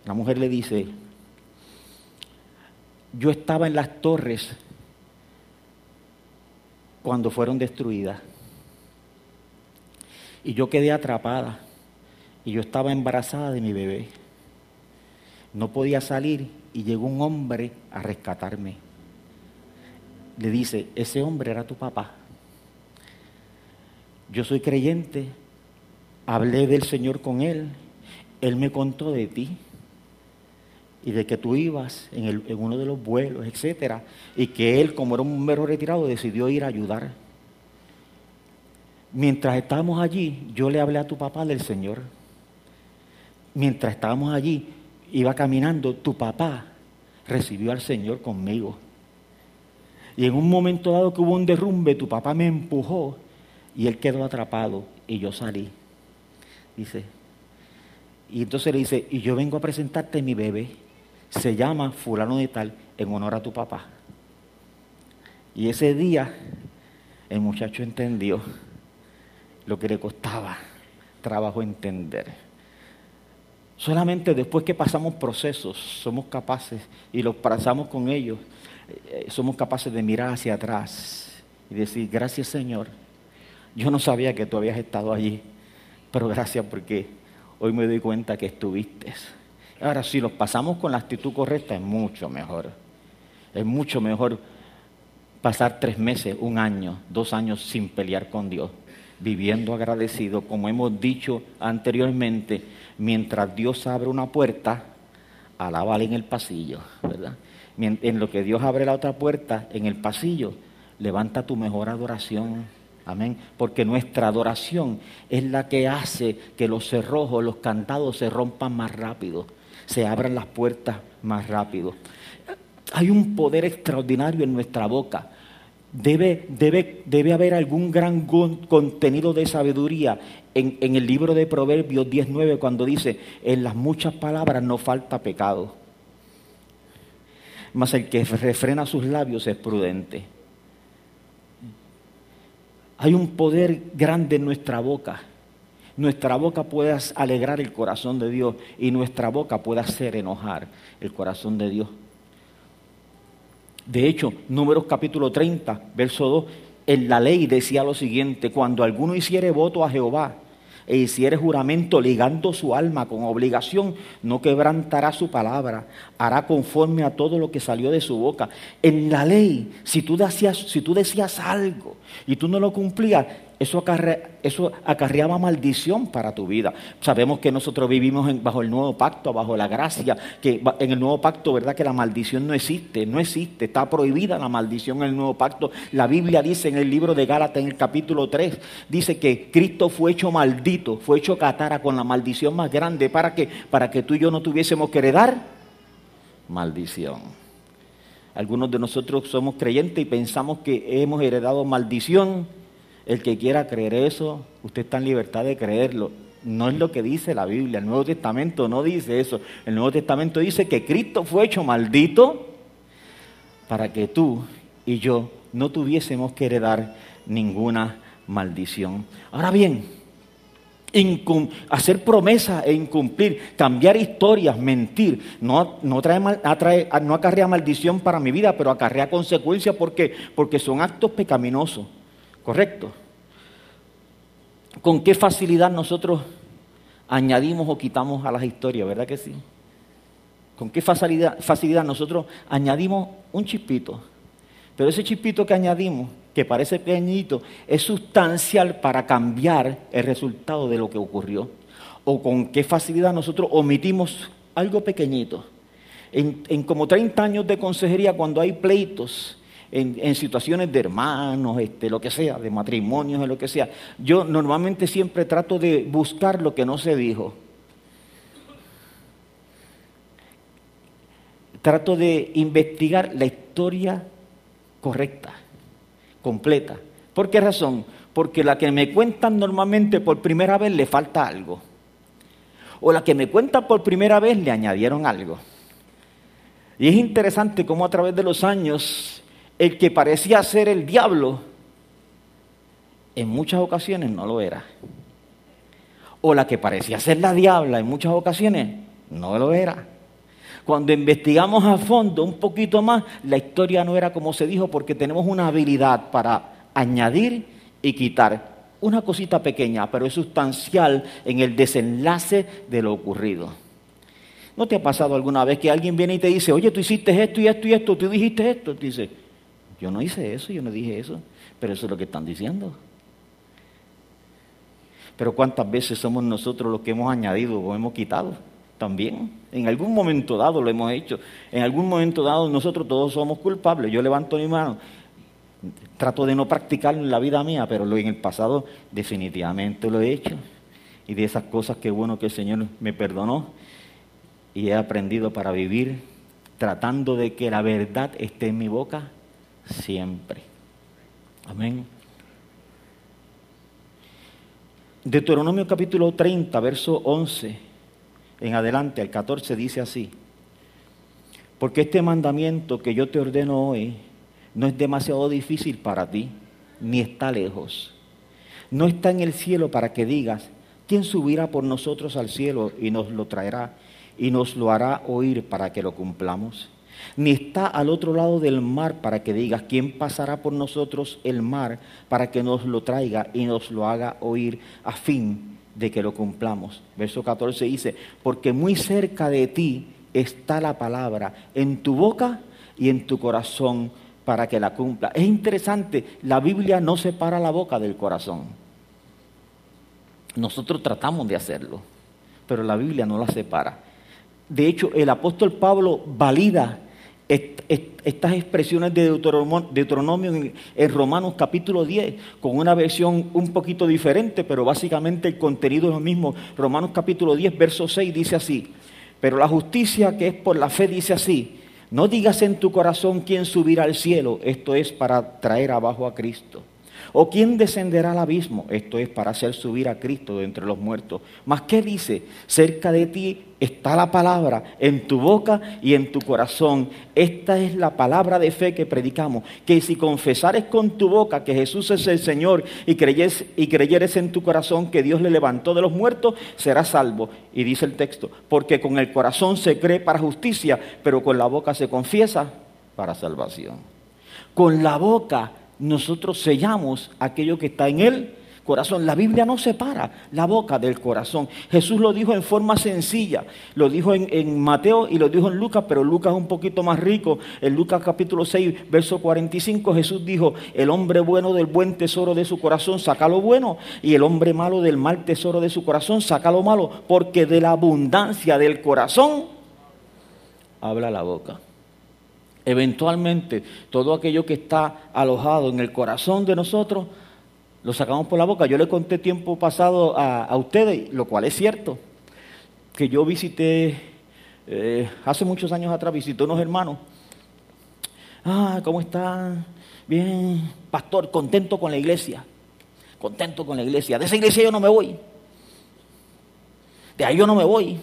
La mujer le dice, yo estaba en las torres cuando fueron destruidas y yo quedé atrapada. Y yo estaba embarazada de mi bebé. No podía salir y llegó un hombre a rescatarme. Le dice, ese hombre era tu papá. Yo soy creyente, hablé del Señor con él, él me contó de ti y de que tú ibas en, uno de los vuelos, etcétera, y que él, como era un mero retirado, decidió ir a ayudar Mientras estábamos allí, yo le hablé a tu papá del Señor. Mientras estábamos allí, iba caminando, tu papá recibió al Señor conmigo. Y en un momento dado que hubo un derrumbe, tu papá me empujó y él quedó atrapado y yo salí. Dice, y entonces le dice, y yo vengo a presentarte mi bebé, se llama fulano de tal, en honor a tu papá. Y ese día el muchacho entendió lo que le costaba trabajo entender. Solamente después que pasamos procesos somos capaces y los pasamos con ellos, eh, somos capaces de mirar hacia atrás y decir, gracias Señor, yo no sabía que tú habías estado allí, pero gracias porque hoy me doy cuenta que estuviste. Ahora, si los pasamos con la actitud correcta, es mucho mejor. Es mucho mejor pasar tres meses, un año, dos años sin pelear con Dios viviendo agradecido, como hemos dicho anteriormente, mientras Dios abre una puerta, alábale en el pasillo, ¿verdad? En lo que Dios abre la otra puerta, en el pasillo, levanta tu mejor adoración. Amén. Porque nuestra adoración es la que hace que los cerrojos, los cantados se rompan más rápido, se abran las puertas más rápido. Hay un poder extraordinario en nuestra boca. Debe, debe, debe haber algún gran contenido de sabiduría en, en el libro de Proverbios 19 cuando dice, en las muchas palabras no falta pecado, mas el que refrena sus labios es prudente. Hay un poder grande en nuestra boca. Nuestra boca puede alegrar el corazón de Dios y nuestra boca puede hacer enojar el corazón de Dios. De hecho, Números capítulo 30, verso 2, en la ley decía lo siguiente, cuando alguno hiciere voto a Jehová, e hiciere juramento ligando su alma con obligación, no quebrantará su palabra, hará conforme a todo lo que salió de su boca. En la ley, si tú decías, si tú decías algo y tú no lo cumplías, eso, acarreaba maldición para tu vida. Sabemos que nosotros vivimos bajo el nuevo pacto, bajo la gracia, que en el nuevo pacto, ¿verdad? Que la maldición no existe, no existe, está prohibida la maldición en el nuevo pacto. La Biblia dice en el libro de Gálatas, en el capítulo 3, dice que Cristo fue hecho maldito, fue hecho catara con la maldición más grande. ¿Para qué? Para que tú y yo no tuviésemos que heredar maldición. Algunos de nosotros somos creyentes y pensamos que hemos heredado maldición el que quiera creer eso, usted está en libertad de creerlo. No es lo que dice la Biblia. El Nuevo Testamento no dice eso. El Nuevo Testamento dice que Cristo fue hecho maldito para que tú y yo no tuviésemos que heredar ninguna maldición. Ahora bien, hacer promesas e incumplir, cambiar historias, mentir, no, no, trae no acarrea maldición para mi vida, pero acarrea consecuencias porque, porque son actos pecaminosos. ¿Correcto? ¿Con qué facilidad nosotros añadimos o quitamos a las historias, verdad que sí? ¿Con qué facilidad, nosotros añadimos un chispito? Pero ese chispito que añadimos, que parece pequeñito, es sustancial para cambiar el resultado de lo que ocurrió. O con qué facilidad nosotros omitimos algo pequeñito. En, en como 30 años de consejería, cuando hay pleitos, en, situaciones de hermanos, este, lo que sea, de matrimonios, lo que sea. Yo normalmente siempre trato de buscar lo que no se dijo. Trato de investigar la historia correcta, completa. ¿Por qué razón? Porque la que me cuentan normalmente por primera vez le falta algo. O la que me cuentan por primera vez le añadieron algo. Y es interesante cómo a través de los años el que parecía ser el diablo, en muchas ocasiones no lo era. O la que parecía ser la diabla, en muchas ocasiones no lo era. Cuando investigamos a fondo un poquito más, la historia no era como se dijo porque tenemos una habilidad para añadir y quitar una cosita pequeña, pero es sustancial en el desenlace de lo ocurrido. ¿No te ha pasado alguna vez que alguien viene y te dice, oye, tú hiciste esto y esto y esto, tú dijiste esto? Dice, yo no hice eso, yo no dije eso, pero eso es lo que están diciendo. Pero ¿cuántas veces somos nosotros los que hemos añadido o hemos quitado? También. En algún momento dado lo hemos hecho. En algún momento dado nosotros todos somos culpables. Yo levanto mi mano. Trato de no practicarlo en la vida mía, pero en el pasado definitivamente lo he hecho. Y de esas cosas que bueno que el Señor me perdonó y he aprendido para vivir tratando de que la verdad esté en mi boca siempre. Amén. Deuteronomio capítulo 30, verso 11 en adelante, al 14 dice así, porque este mandamiento que yo te ordeno hoy no es demasiado difícil para ti, ni está lejos. No está en el cielo para que digas, ¿quién subirá por nosotros al cielo y nos lo traerá y nos lo hará oír para que lo cumplamos? Ni está al otro lado del mar para que digas, ¿quién pasará por nosotros el mar para que nos lo traiga y nos lo haga oír a fin de que lo cumplamos? Verso 14 dice, porque muy cerca de ti está la palabra, en tu boca y en tu corazón para que la cumpla. Es interesante, la Biblia no separa la boca del corazón. Nosotros tratamos de hacerlo, pero la Biblia no la separa. De hecho, el apóstol Pablo valida estas expresiones de Deuteronomio en, Romanos capítulo 10, con una versión un poquito diferente, pero básicamente el contenido es lo mismo. Romanos capítulo 10, verso 6 dice así, pero la justicia que es por la fe dice así, no digas en tu corazón quién subirá al cielo, esto es para traer abajo a Cristo. ¿O quién descenderá al abismo? Esto es para hacer subir a Cristo de entre los muertos. Mas ¿qué dice? Cerca de ti está la palabra, en tu boca y en tu corazón. Esta es la palabra de fe que predicamos. Que si confesares con tu boca que Jesús es el Señor y, creyes, y creyeres en tu corazón que Dios le levantó de los muertos, serás salvo. Y dice el texto, porque con el corazón se cree para justicia, pero con la boca se confiesa para salvación. Con la boca nosotros sellamos aquello que está en el corazón. La Biblia no separa la boca del corazón. Jesús lo dijo en forma sencilla. Lo dijo en, Mateo y lo dijo en Lucas, pero Lucas es un poquito más rico. En Lucas capítulo 6, verso 45, Jesús dijo, el hombre bueno del buen tesoro de su corazón saca lo bueno y el hombre malo del mal tesoro de su corazón saca lo malo, porque de la abundancia del corazón habla la boca. Eventualmente, todo aquello que está alojado en el corazón de nosotros, lo sacamos por la boca. Yo le conté tiempo pasado a, ustedes, lo cual es cierto, que yo visité, eh, hace muchos años atrás, visité unos hermanos. Ah, ¿cómo están? Bien, pastor, contento con la iglesia. Contento con la iglesia. De esa iglesia yo no me voy. De ahí yo no me voy.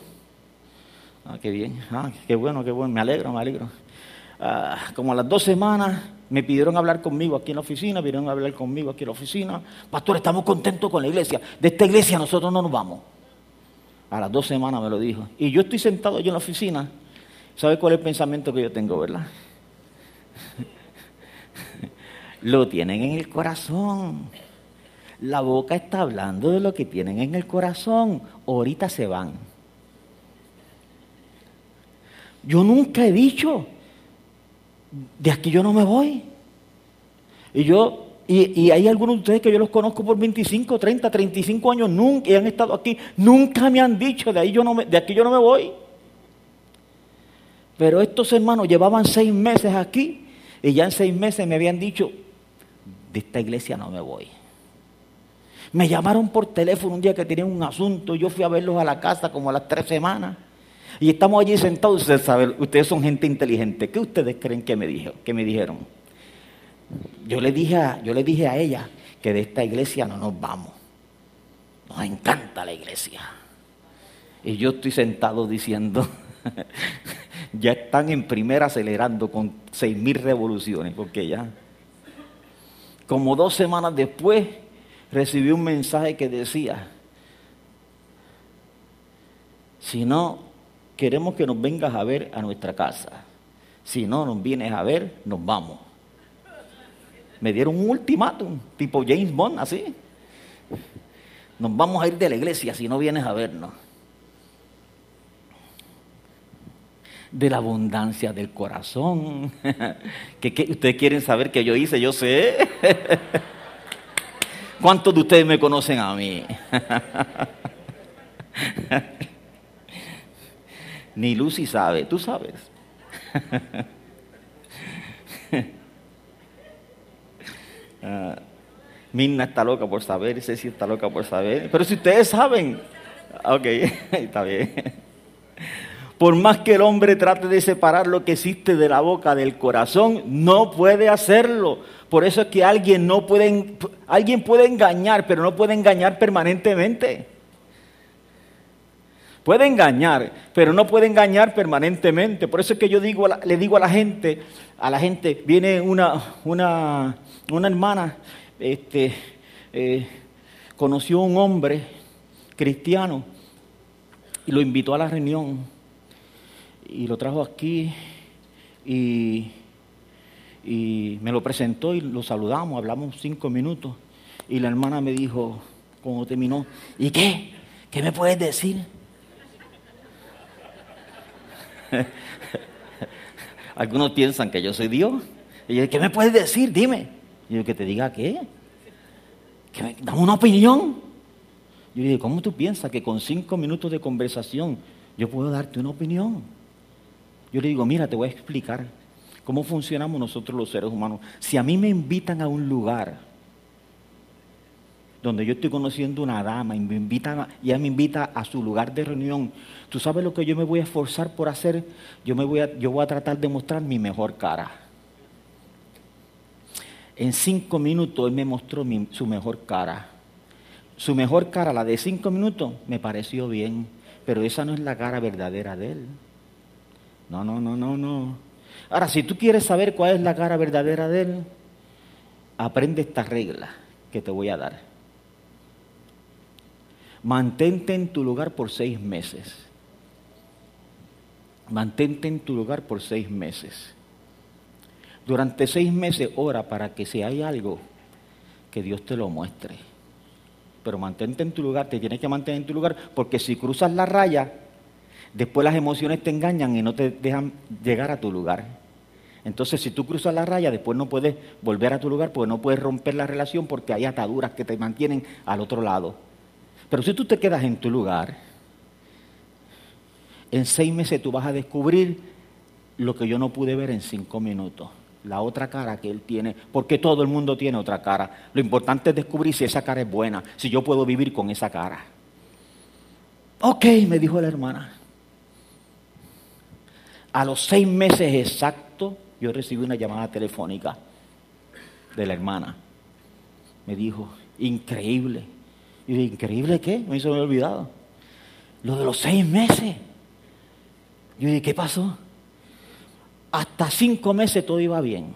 Ah, qué bien. Ah, qué bueno, qué bueno. Me alegro, me alegro. Ah, como a las dos semanas me pidieron hablar conmigo aquí en la oficina, vinieron a hablar conmigo aquí en la oficina. Pastor, estamos contentos con la iglesia. De esta iglesia nosotros no nos vamos. A las dos semanas me lo dijo. Y yo estoy sentado allí en la oficina. ¿Sabe cuál es el pensamiento que yo tengo, verdad? *laughs* lo tienen en el corazón. La boca está hablando de lo que tienen en el corazón. Ahorita se van. Yo nunca he dicho de aquí yo no me voy. Y yo, y, hay algunos de ustedes que yo los conozco por 25, 30, 35 años, nunca, y han estado aquí, nunca me han dicho de ahí yo no me, de aquí yo no me voy. Pero estos hermanos llevaban seis meses aquí y ya en seis meses me habían dicho, de esta iglesia no me voy. Me llamaron por teléfono un día que tenían un asunto, yo fui a verlos a la casa como a las tres semanas. Y estamos allí sentados, ustedes saben, ustedes son gente inteligente. ¿Qué ustedes creen que me, dijo, que me dijeron? Yo le, dije a, yo le dije a ella que de esta iglesia no nos vamos. Nos encanta la iglesia. Y yo estoy sentado diciendo, *laughs* ya están en primera acelerando con seis mil revoluciones, porque ya. Como dos semanas después recibí un mensaje que decía, si no queremos que nos vengas a ver a nuestra casa. Si no nos vienes a ver, nos vamos. Me dieron un ultimátum, tipo James Bond, así. Nos vamos a ir de la iglesia si no vienes a vernos. De la abundancia del corazón. *laughs* ¿Qué, ustedes quieren saber que yo hice? Yo sé. *laughs* ¿Cuántos de ustedes me conocen a mí? *laughs* Ni Lucy sabe, tú sabes. *laughs* uh, está loca por saber, Ceci está loca por saber. Pero si ustedes saben, ok, *laughs* está bien. Por más que el hombre trate de separar lo que existe de la boca del corazón, no puede hacerlo. Por eso es que alguien no puede, alguien puede engañar, pero no puede engañar permanentemente. Puede engañar, pero no puede engañar permanentemente. Por eso es que yo digo, le digo a la gente, a la gente, viene una, una, una hermana, este, eh, conoció a un hombre cristiano y lo invitó a la reunión y lo trajo aquí y, y me lo presentó y lo saludamos, hablamos cinco minutos y la hermana me dijo, cuando terminó, ¿y qué? ¿Qué me puedes decir? *laughs* Algunos piensan que yo soy Dios. Y yo, ¿qué me puedes decir? Dime. Y yo, que te diga qué. Me, dame una opinión. Yo le dije, ¿cómo tú piensas que con cinco minutos de conversación yo puedo darte una opinión? Yo le digo, mira, te voy a explicar cómo funcionamos nosotros los seres humanos. Si a mí me invitan a un lugar donde yo estoy conociendo una dama y me invitan, ella me invita a su lugar de reunión, ¿tú sabes lo que yo me voy a esforzar por hacer? Yo, me voy a, yo voy a tratar de mostrar mi mejor cara. En cinco minutos él me mostró su mejor cara. Su mejor cara, la de cinco minutos, me pareció bien, pero esa no es la cara verdadera de él. No, no, no, no, no. Ahora, si tú quieres saber cuál es la cara verdadera de él, aprende esta regla que te voy a dar. Mantente en tu lugar por seis meses. Mantente en tu lugar por seis meses. Durante seis meses ora para que si hay algo, que Dios te lo muestre. pero mantente en tu lugar, te tienes que mantener en tu lugar, porque si cruzas la raya, después las emociones te engañan y no te dejan llegar a tu lugar. Entonces, si tú cruzas la raya, después no puedes volver a tu lugar, porque no puedes romper la relación porque hay ataduras que te mantienen al otro lado. Pero si tú te quedas en tu lugar, en seis meses tú vas a descubrir lo que yo no pude ver en cinco minutos la otra cara que él tiene, porque todo el mundo tiene otra cara. Lo importante es descubrir si esa cara es buena, si yo puedo vivir con esa cara. Ok, me dijo la hermana. A los seis meses exactos, yo recibí una llamada telefónica de la hermana. Me dijo, increíble. Y dije, ¿increíble qué? Me hizo me olvidado. Lo de los seis meses. Yo dije, ¿qué pasó? Hasta cinco meses todo iba bien.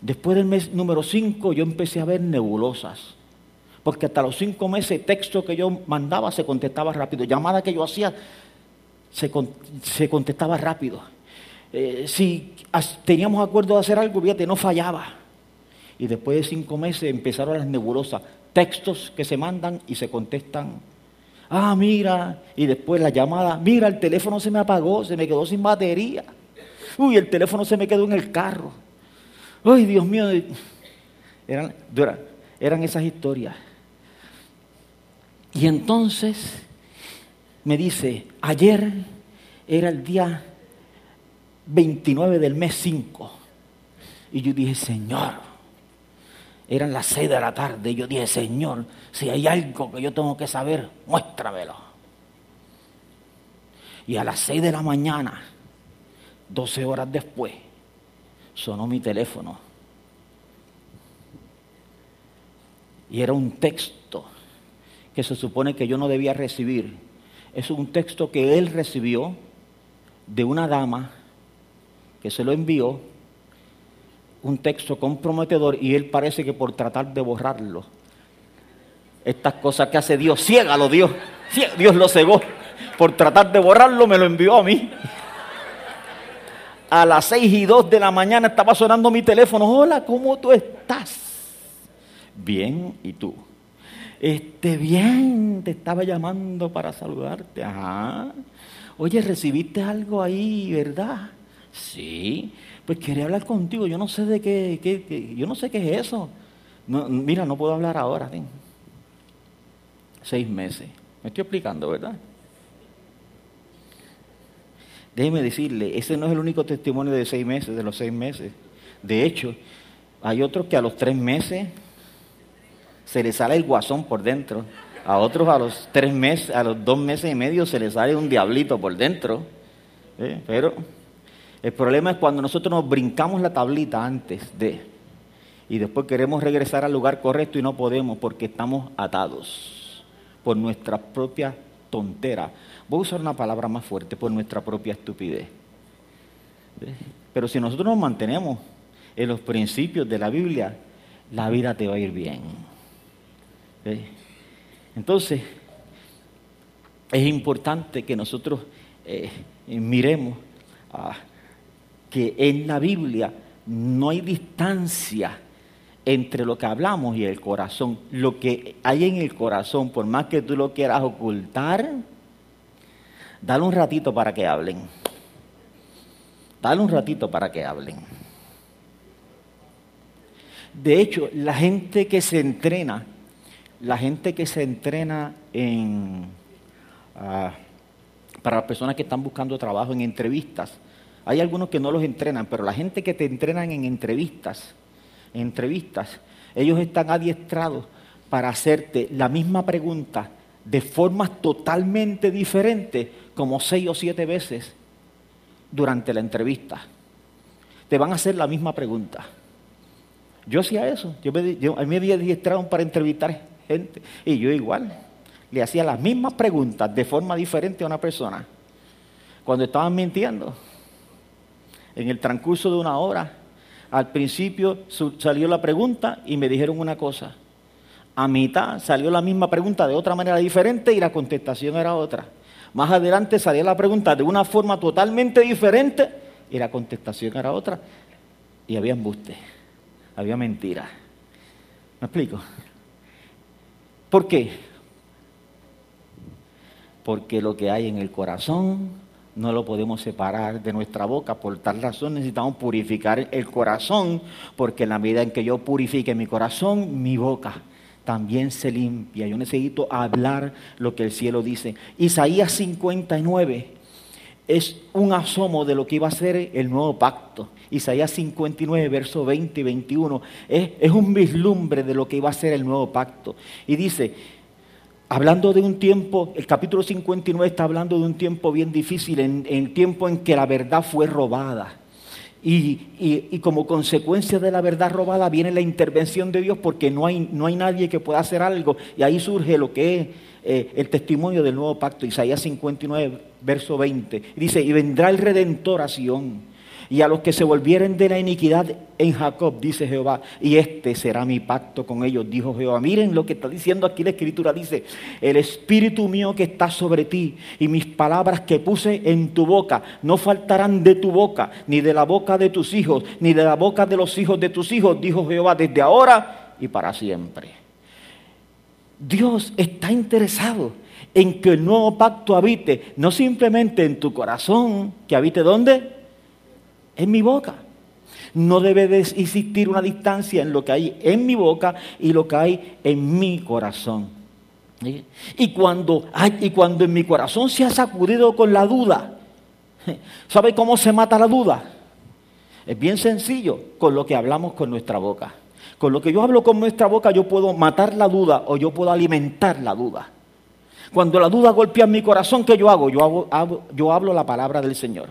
Después del mes número cinco yo empecé a ver nebulosas. Porque hasta los cinco meses texto que yo mandaba se contestaba rápido. Llamada que yo hacía se, contestaba rápido. Eh, si teníamos acuerdo de hacer algo, fíjate, no fallaba. Y después de cinco meses empezaron las nebulosas. Textos que se mandan y se contestan Ah, mira, y después la llamada, mira, el teléfono se me apagó, se me quedó sin batería. Uy, el teléfono se me quedó en el carro. Ay, Dios mío, eran, eran esas historias. Y entonces me dice, ayer era el día 29 del mes 5. Y yo dije, Señor, eran las seis de la tarde yo dije, Señor, si hay algo que yo tengo que saber, muéstramelo. Y a las seis de la mañana, doce horas después, sonó mi teléfono. Y era un texto que se supone que yo no debía recibir. Es un texto que él recibió de una dama que se lo envió un texto comprometedor y él parece que por tratar de borrarlo, estas cosas que hace Dios, ciégalo Dios, Dios lo cegó, por tratar de borrarlo me lo envió a mí. A las seis y dos de la mañana estaba sonando mi teléfono, hola, ¿cómo tú estás? Bien, ¿y tú? Este, bien, te estaba llamando para saludarte, ajá. Oye, recibiste algo ahí, ¿verdad? Sí pues quería hablar contigo, yo no sé de qué, yo no sé qué es eso. mira, no puedo hablar ahora. Seis meses. Me estoy explicando, ¿verdad? Déjeme decirle, ese no es el único testimonio de seis meses, de los seis meses. De hecho, hay otros que a los tres meses se les sale el guasón por dentro. A otros a los tres meses, a los dos meses y medio se les sale un diablito por dentro. ¿Eh? Pero el problema es cuando nosotros nos brincamos la tablita antes de y después queremos regresar al lugar correcto y no podemos porque estamos atados por nuestra propia tontera. Voy a usar una palabra más fuerte, por nuestra propia estupidez. Pero si nosotros nos mantenemos en los principios de la Biblia, la vida te va a ir bien. Entonces, es importante que nosotros eh, miremos a que en la Biblia no hay distancia entre lo que hablamos y el corazón. Lo que hay en el corazón, por más que tú lo quieras ocultar, dale un ratito para que hablen. Dale un ratito para que hablen. De hecho, la gente que se entrena, la gente que se entrena en, ah, para las personas que están buscando trabajo en entrevistas, hay algunos que no los entrenan, pero la gente que te entrenan en entrevistas, en entrevistas, ellos están adiestrados para hacerte la misma pregunta de formas totalmente diferentes, como seis o siete veces durante la entrevista. Te van a hacer la misma pregunta. Yo hacía eso, yo me, yo, a mí me adiestrado para entrevistar gente, y yo igual, le hacía las mismas preguntas de forma diferente a una persona. Cuando estaban mintiendo, en el transcurso de una hora, al principio salió la pregunta y me dijeron una cosa. A mitad salió la misma pregunta de otra manera diferente y la contestación era otra. Más adelante salió la pregunta de una forma totalmente diferente y la contestación era otra. Y había embuste, había mentira. ¿Me explico? ¿Por qué? Porque lo que hay en el corazón no lo podemos separar de nuestra boca. Por tal razón necesitamos purificar el corazón, porque en la medida en que yo purifique mi corazón, mi boca también se limpia. Yo necesito hablar lo que el cielo dice. Isaías 59 es un asomo de lo que iba a ser el nuevo pacto. Isaías 59, versos 20 y 21, es, es, un vislumbre de lo que iba a ser el nuevo pacto. Y dice, hablando de un tiempo, el capítulo 59 está hablando de un tiempo bien difícil, en, el tiempo en que la verdad fue robada. Y, y, como consecuencia de la verdad robada viene la intervención de Dios porque no hay, no hay nadie que pueda hacer algo. Y ahí surge lo que es eh, el testimonio del nuevo pacto, Isaías 59, verso 20. Dice, y vendrá el redentor a Sión y a los que se volvieren de la iniquidad en Jacob, dice Jehová, y este será mi pacto con ellos, dijo Jehová. Miren lo que está diciendo aquí la escritura, dice, el espíritu mío que está sobre ti y mis palabras que puse en tu boca no faltarán de tu boca, ni de la boca de tus hijos, ni de la boca de los hijos de tus hijos, dijo Jehová, desde ahora y para siempre. Dios está interesado en que el nuevo pacto habite, no simplemente en tu corazón, que habite dónde? En mi boca. No debe de existir una distancia en lo que hay en mi boca y lo que hay en mi corazón. Y cuando, hay, y cuando en mi corazón se ha sacudido con la duda, *laughs* ¿sabe cómo se mata la duda? Es bien sencillo, con lo que hablamos con nuestra boca. Con lo que yo hablo con nuestra boca yo puedo matar la duda o yo puedo alimentar la duda. Cuando la duda golpea mi corazón, ¿qué yo hago? Yo, hago, hago, yo hablo la palabra del Señor.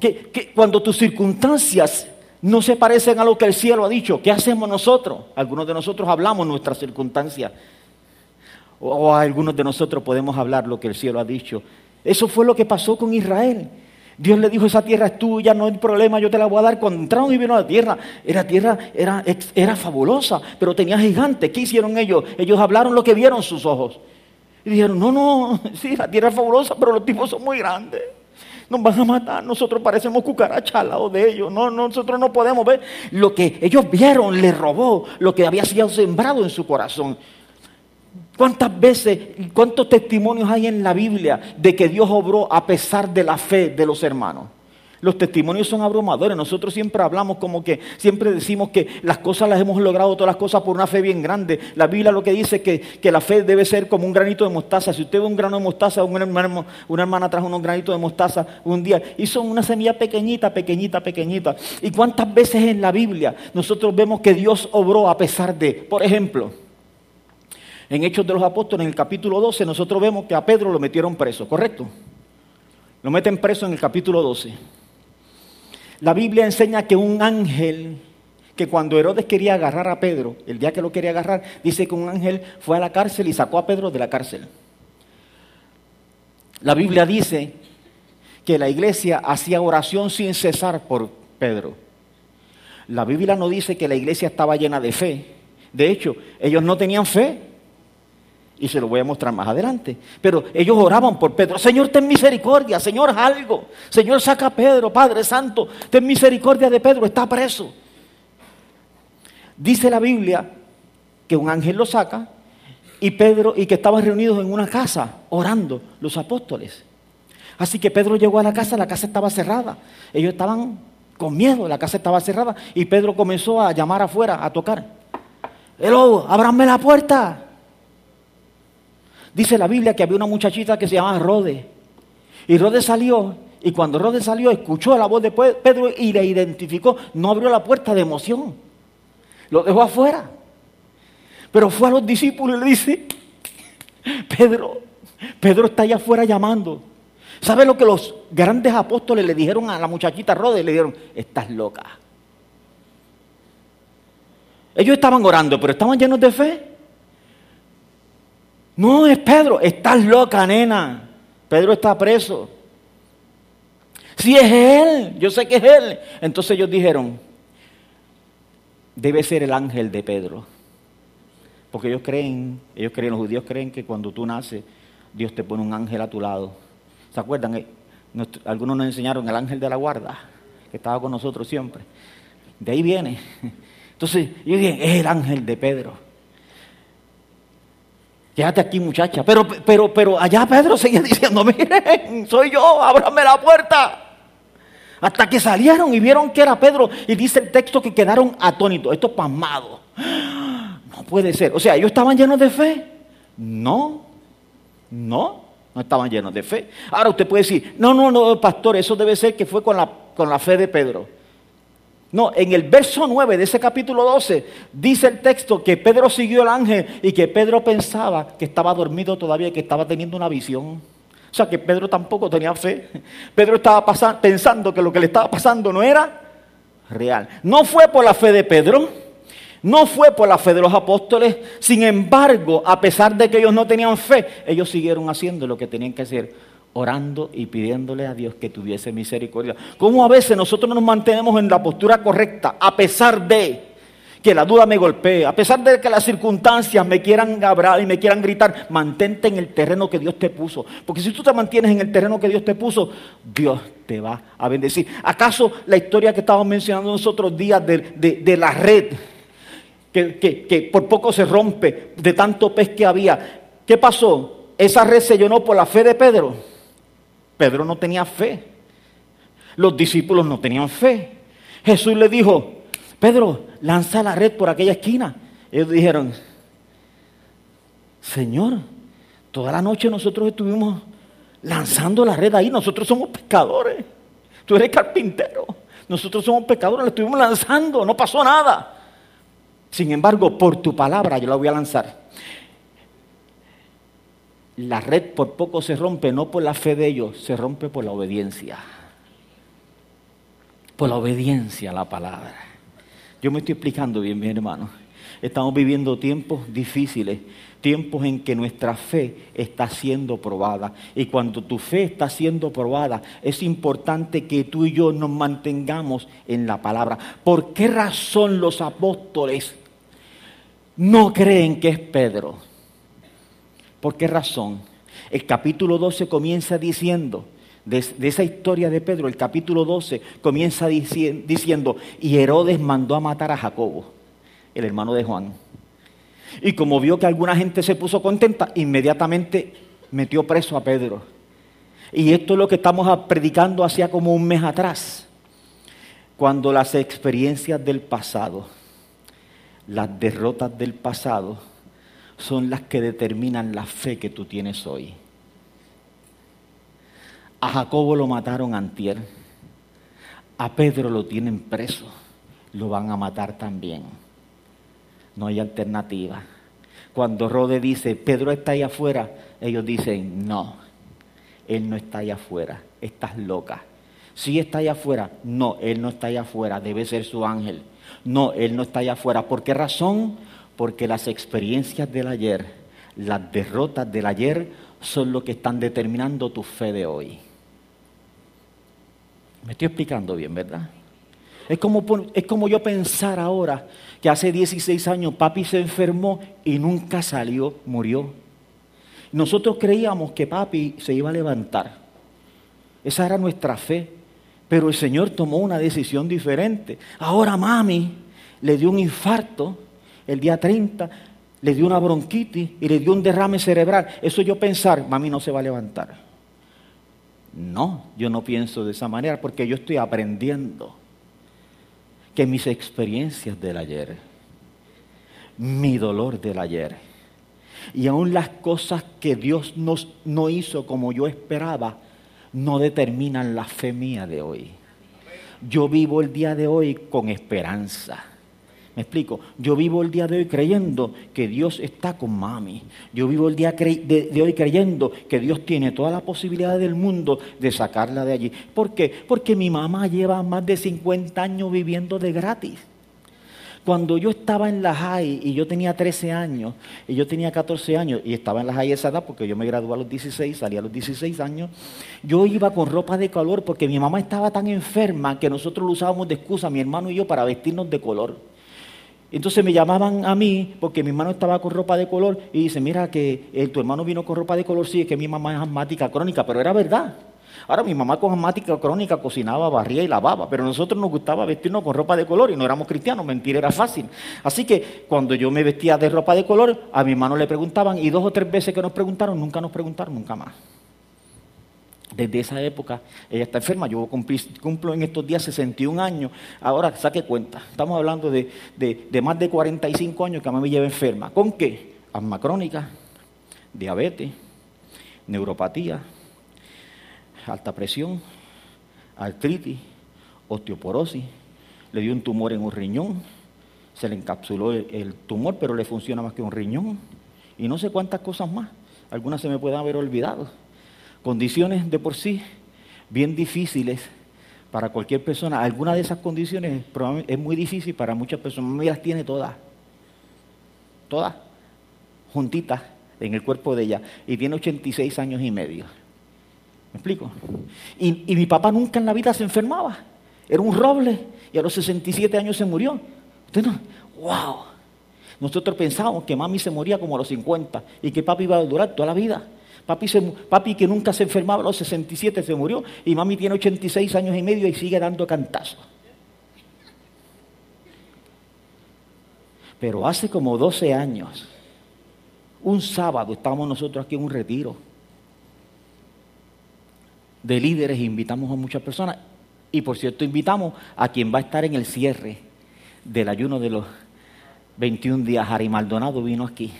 Que, cuando tus circunstancias no se parecen a lo que el cielo ha dicho, ¿qué hacemos nosotros? Algunos de nosotros hablamos nuestras circunstancias. O, algunos de nosotros podemos hablar lo que el cielo ha dicho. Eso fue lo que pasó con Israel. Dios le dijo, esa tierra es tuya, no hay problema, yo te la voy a dar. Cuando entraron y vieron a la tierra, la tierra era, era fabulosa, pero tenía gigantes. ¿Qué hicieron ellos? Ellos hablaron lo que vieron sus ojos. Y dijeron, no, no, *laughs* sí, la tierra es fabulosa, pero los tipos son muy grandes. Nos van a matar, nosotros parecemos cucarachas al lado de ellos. No, nosotros no podemos ver. Lo que ellos vieron les robó lo que había sido sembrado en su corazón. ¿Cuántas veces, cuántos testimonios hay en la Biblia de que Dios obró a pesar de la fe de los hermanos? Los testimonios son abrumadores. Nosotros siempre hablamos como que, siempre decimos que las cosas las hemos logrado, todas las cosas por una fe bien grande. La Biblia lo que dice es que, que la fe debe ser como un granito de mostaza. Si usted ve un grano de mostaza, una hermana, una hermana trajo unos granitos de mostaza un día y son una semilla pequeñita, pequeñita, pequeñita. ¿Y cuántas veces en la Biblia nosotros vemos que Dios obró a pesar de, por ejemplo, en Hechos de los Apóstoles, en el capítulo 12, nosotros vemos que a Pedro lo metieron preso, ¿correcto? Lo meten preso en el capítulo 12. La Biblia enseña que un ángel, que cuando Herodes quería agarrar a Pedro, el día que lo quería agarrar, dice que un ángel fue a la cárcel y sacó a Pedro de la cárcel. La Biblia dice que la iglesia hacía oración sin cesar por Pedro. La Biblia no dice que la iglesia estaba llena de fe. De hecho, ellos no tenían fe. Y se lo voy a mostrar más adelante. Pero ellos oraban por Pedro. Señor, ten misericordia. Señor, algo. Señor, saca a Pedro. Padre Santo, ten misericordia de Pedro. Está preso. Dice la Biblia que un ángel lo saca y Pedro y que estaban reunidos en una casa orando los apóstoles. Así que Pedro llegó a la casa, la casa estaba cerrada. Ellos estaban con miedo, la casa estaba cerrada y Pedro comenzó a llamar afuera, a tocar. Hello, ábranme la puerta. Dice la Biblia que había una muchachita que se llamaba Rode. Y Rode salió, y cuando Rode salió, escuchó la voz de Pedro y le identificó. No abrió la puerta de emoción. Lo dejó afuera. Pero fue a los discípulos y le dice, Pedro, Pedro está allá afuera llamando. ¿Sabe lo que los grandes apóstoles le dijeron a la muchachita Rode? Le dijeron, estás loca. Ellos estaban orando, pero estaban llenos de fe. No es Pedro, estás loca, nena. Pedro está preso. Si es él, yo sé que es él. Entonces ellos dijeron, debe ser el ángel de Pedro. Porque ellos creen, ellos creen, los judíos creen que cuando tú naces, Dios te pone un ángel a tu lado. ¿Se acuerdan? Eh, algunos nos enseñaron el ángel de la guarda, que estaba con nosotros siempre. De ahí viene. *laughs* Entonces yo dije, es el ángel de Pedro. Quédate aquí muchacha. Pero, pero, pero allá Pedro seguía *laughs* diciendo, miren, soy yo, ábrame la puerta. Hasta que salieron y vieron que era Pedro. Y dice el texto que quedaron atónitos, estos pasmados. *gasps* No puede ser. O sea, ellos estaban llenos de fe. No, no, no estaban llenos de fe. Ahora usted puede decir, no, no, no, pastor, eso debe ser que fue con la, con la fe de Pedro. No, en el verso 9 de ese capítulo 12 dice el texto que Pedro siguió al ángel y que Pedro pensaba que estaba dormido todavía que estaba teniendo una visión. O sea que Pedro tampoco tenía fe. Pedro estaba pensando que lo que le estaba pasando no era real. No fue por la fe de Pedro, no fue por la fe de los apóstoles. Sin embargo, a pesar de que ellos no tenían fe, ellos siguieron haciendo lo que tenían que hacer, orando y pidiéndole a Dios que tuviese misericordia. Como a veces nosotros nos mantenemos en la postura correcta, a pesar de que la duda me golpee, a pesar de que las circunstancias me quieran hablar y me quieran gritar, mantente en el terreno que Dios te puso. Porque si tú te mantienes en el terreno que Dios te puso, Dios te va a bendecir. ¿Acaso la historia que estábamos mencionando nosotros días de, la red, que, que por poco se rompe de tanto pez que había, ¿qué pasó? Esa red se llenó por la fe de Pedro. Pedro no tenía fe. Los discípulos no tenían fe. Jesús le dijo, Pedro, lanza la red por aquella esquina. Ellos dijeron, Señor, toda la noche nosotros estuvimos lanzando la red ahí, nosotros somos pescadores, tú eres carpintero, nosotros somos pescadores, la estuvimos lanzando, no pasó nada. Sin embargo, por tu palabra yo la voy a lanzar. La red por poco se rompe, no por la fe de ellos, se rompe por la obediencia. Por la obediencia a la palabra. Yo me estoy explicando bien, mi hermano. Estamos viviendo tiempos difíciles, tiempos en que nuestra fe está siendo probada. Y cuando tu fe está siendo probada, es importante que tú y yo nos mantengamos en la palabra. ¿Por qué razón los apóstoles no creen que es Pedro? ¿Por qué razón? El capítulo 12 comienza diciendo, de, esa historia de Pedro, el capítulo 12, comienza diciendo, y Herodes mandó a matar a Jacobo, el hermano de Juan. Y como vio que alguna gente se puso contenta, inmediatamente metió preso a Pedro. Y esto es lo que estamos predicando hacía como un mes atrás, cuando las experiencias del pasado, las derrotas del pasado, son las que determinan la fe que tú tienes hoy. A Jacobo lo mataron antier. A Pedro lo tienen preso. Lo van a matar también. No hay alternativa. Cuando Rode dice, Pedro está ahí afuera, ellos dicen, no, él no está ahí afuera, estás loca. Si está allá afuera, no, él no está allá afuera, debe ser su ángel. No, él no está allá afuera. ¿Por qué razón? Porque las experiencias del ayer, las derrotas del ayer, son lo que están determinando tu fe de hoy. Me estoy explicando bien, ¿verdad? Es como, es como yo pensar ahora que hace 16 años papi se enfermó y nunca salió, murió. Nosotros creíamos que papi se iba a levantar. Esa era nuestra fe. Pero el Señor tomó una decisión diferente. Ahora mami le dio un infarto el día 30, le dio una bronquitis y le dio un derrame cerebral. Eso yo pensar, mami no se va a levantar. No, yo no pienso de esa manera porque yo estoy aprendiendo que mis experiencias del ayer, mi dolor del ayer, y aún las cosas que Dios no hizo como yo esperaba, no determinan la fe mía de hoy. Yo vivo el día de hoy con esperanza me explico. Yo vivo el día de hoy creyendo que Dios está con mami. Yo vivo el día de, hoy creyendo que Dios tiene toda la posibilidad del mundo de sacarla de allí. ¿Por qué? Porque mi mamá lleva más de 50 años viviendo de gratis. Cuando yo estaba en la high y yo tenía 13 años y yo tenía 14 años y estaba en la high esa edad porque yo me gradué a los 16, salí a los 16 años, yo iba con ropa de color porque mi mamá estaba tan enferma que nosotros lo usábamos de excusa, mi hermano y yo, para vestirnos de color. Entonces me llamaban a mí porque mi hermano estaba con ropa de color y dice, mira que eh, tu hermano vino con ropa de color, sí, es que mi mamá es asmática crónica, pero era verdad. Ahora mi mamá con asmática crónica cocinaba, barría y lavaba, pero nosotros nos gustaba vestirnos con ropa de color y no éramos cristianos, mentir era fácil. Así que cuando yo me vestía de ropa de color, a mi hermano le preguntaban y dos o tres veces que nos preguntaron, nunca nos preguntaron, nunca más. Desde esa época ella está enferma. Yo cumplo en estos días 61 años. Ahora saque cuenta. Estamos hablando de, más de 45 años que a mí me lleva enferma. ¿Con qué? Asma crónica, diabetes, neuropatía, alta presión, artritis, osteoporosis. Le dio un tumor en un riñón. Se le encapsuló el tumor, pero le funciona más que un riñón. Y no sé cuántas cosas más. Algunas se me pueden haber olvidado condiciones de por sí bien difíciles para cualquier persona. Alguna de esas condiciones es muy difícil para muchas personas. Me las tiene todas, todas, juntitas en el cuerpo de ella. Y tiene 86 años y medio. ¿Me explico? Y, y mi papá nunca en la vida se enfermaba. Era un roble y a los 67 años se murió. Usted no, wow. Nosotros pensábamos que mami se moría como a los 50 y que papi iba a durar toda la vida. Papi, que nunca se enfermaba a los 67 se murió y mami tiene 86 años y medio y sigue dando cantazos. Pero hace como 12 años, un sábado estábamos nosotros aquí en un retiro de líderes e invitamos a muchas personas. Y por cierto, invitamos a quien va a estar en el cierre del ayuno de los 21 días. Harry Maldonado vino aquí.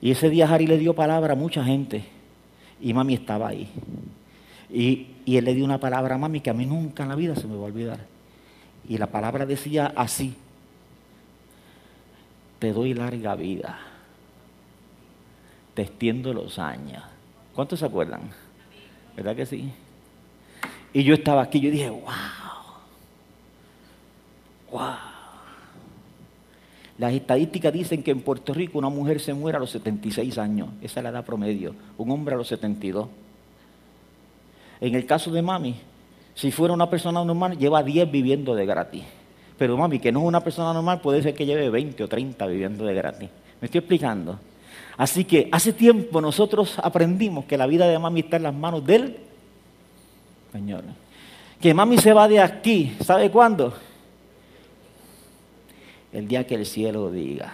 Y ese día Harry le dio palabra a mucha gente y mami estaba ahí. Y, él le dio una palabra a mami que a mí nunca en la vida se me va a olvidar. Y la palabra decía así, te doy larga vida, te extiendo los años. ¿Cuántos se acuerdan? ¿Verdad que sí? Y yo estaba aquí, yo dije, wow, wow. Las estadísticas dicen que en Puerto Rico una mujer se muere a los 76 años. Esa es la edad promedio. Un hombre a los 72. En el caso de mami, si fuera una persona normal, lleva 10 viviendo de gratis. Pero mami, que no es una persona normal, puede ser que lleve 20 o 30 viviendo de gratis. ¿Me estoy explicando? Así que hace tiempo nosotros aprendimos que la vida de mami está en las manos del Señor. Que mami se va de aquí, ¿sabe cuándo? El día que el cielo diga.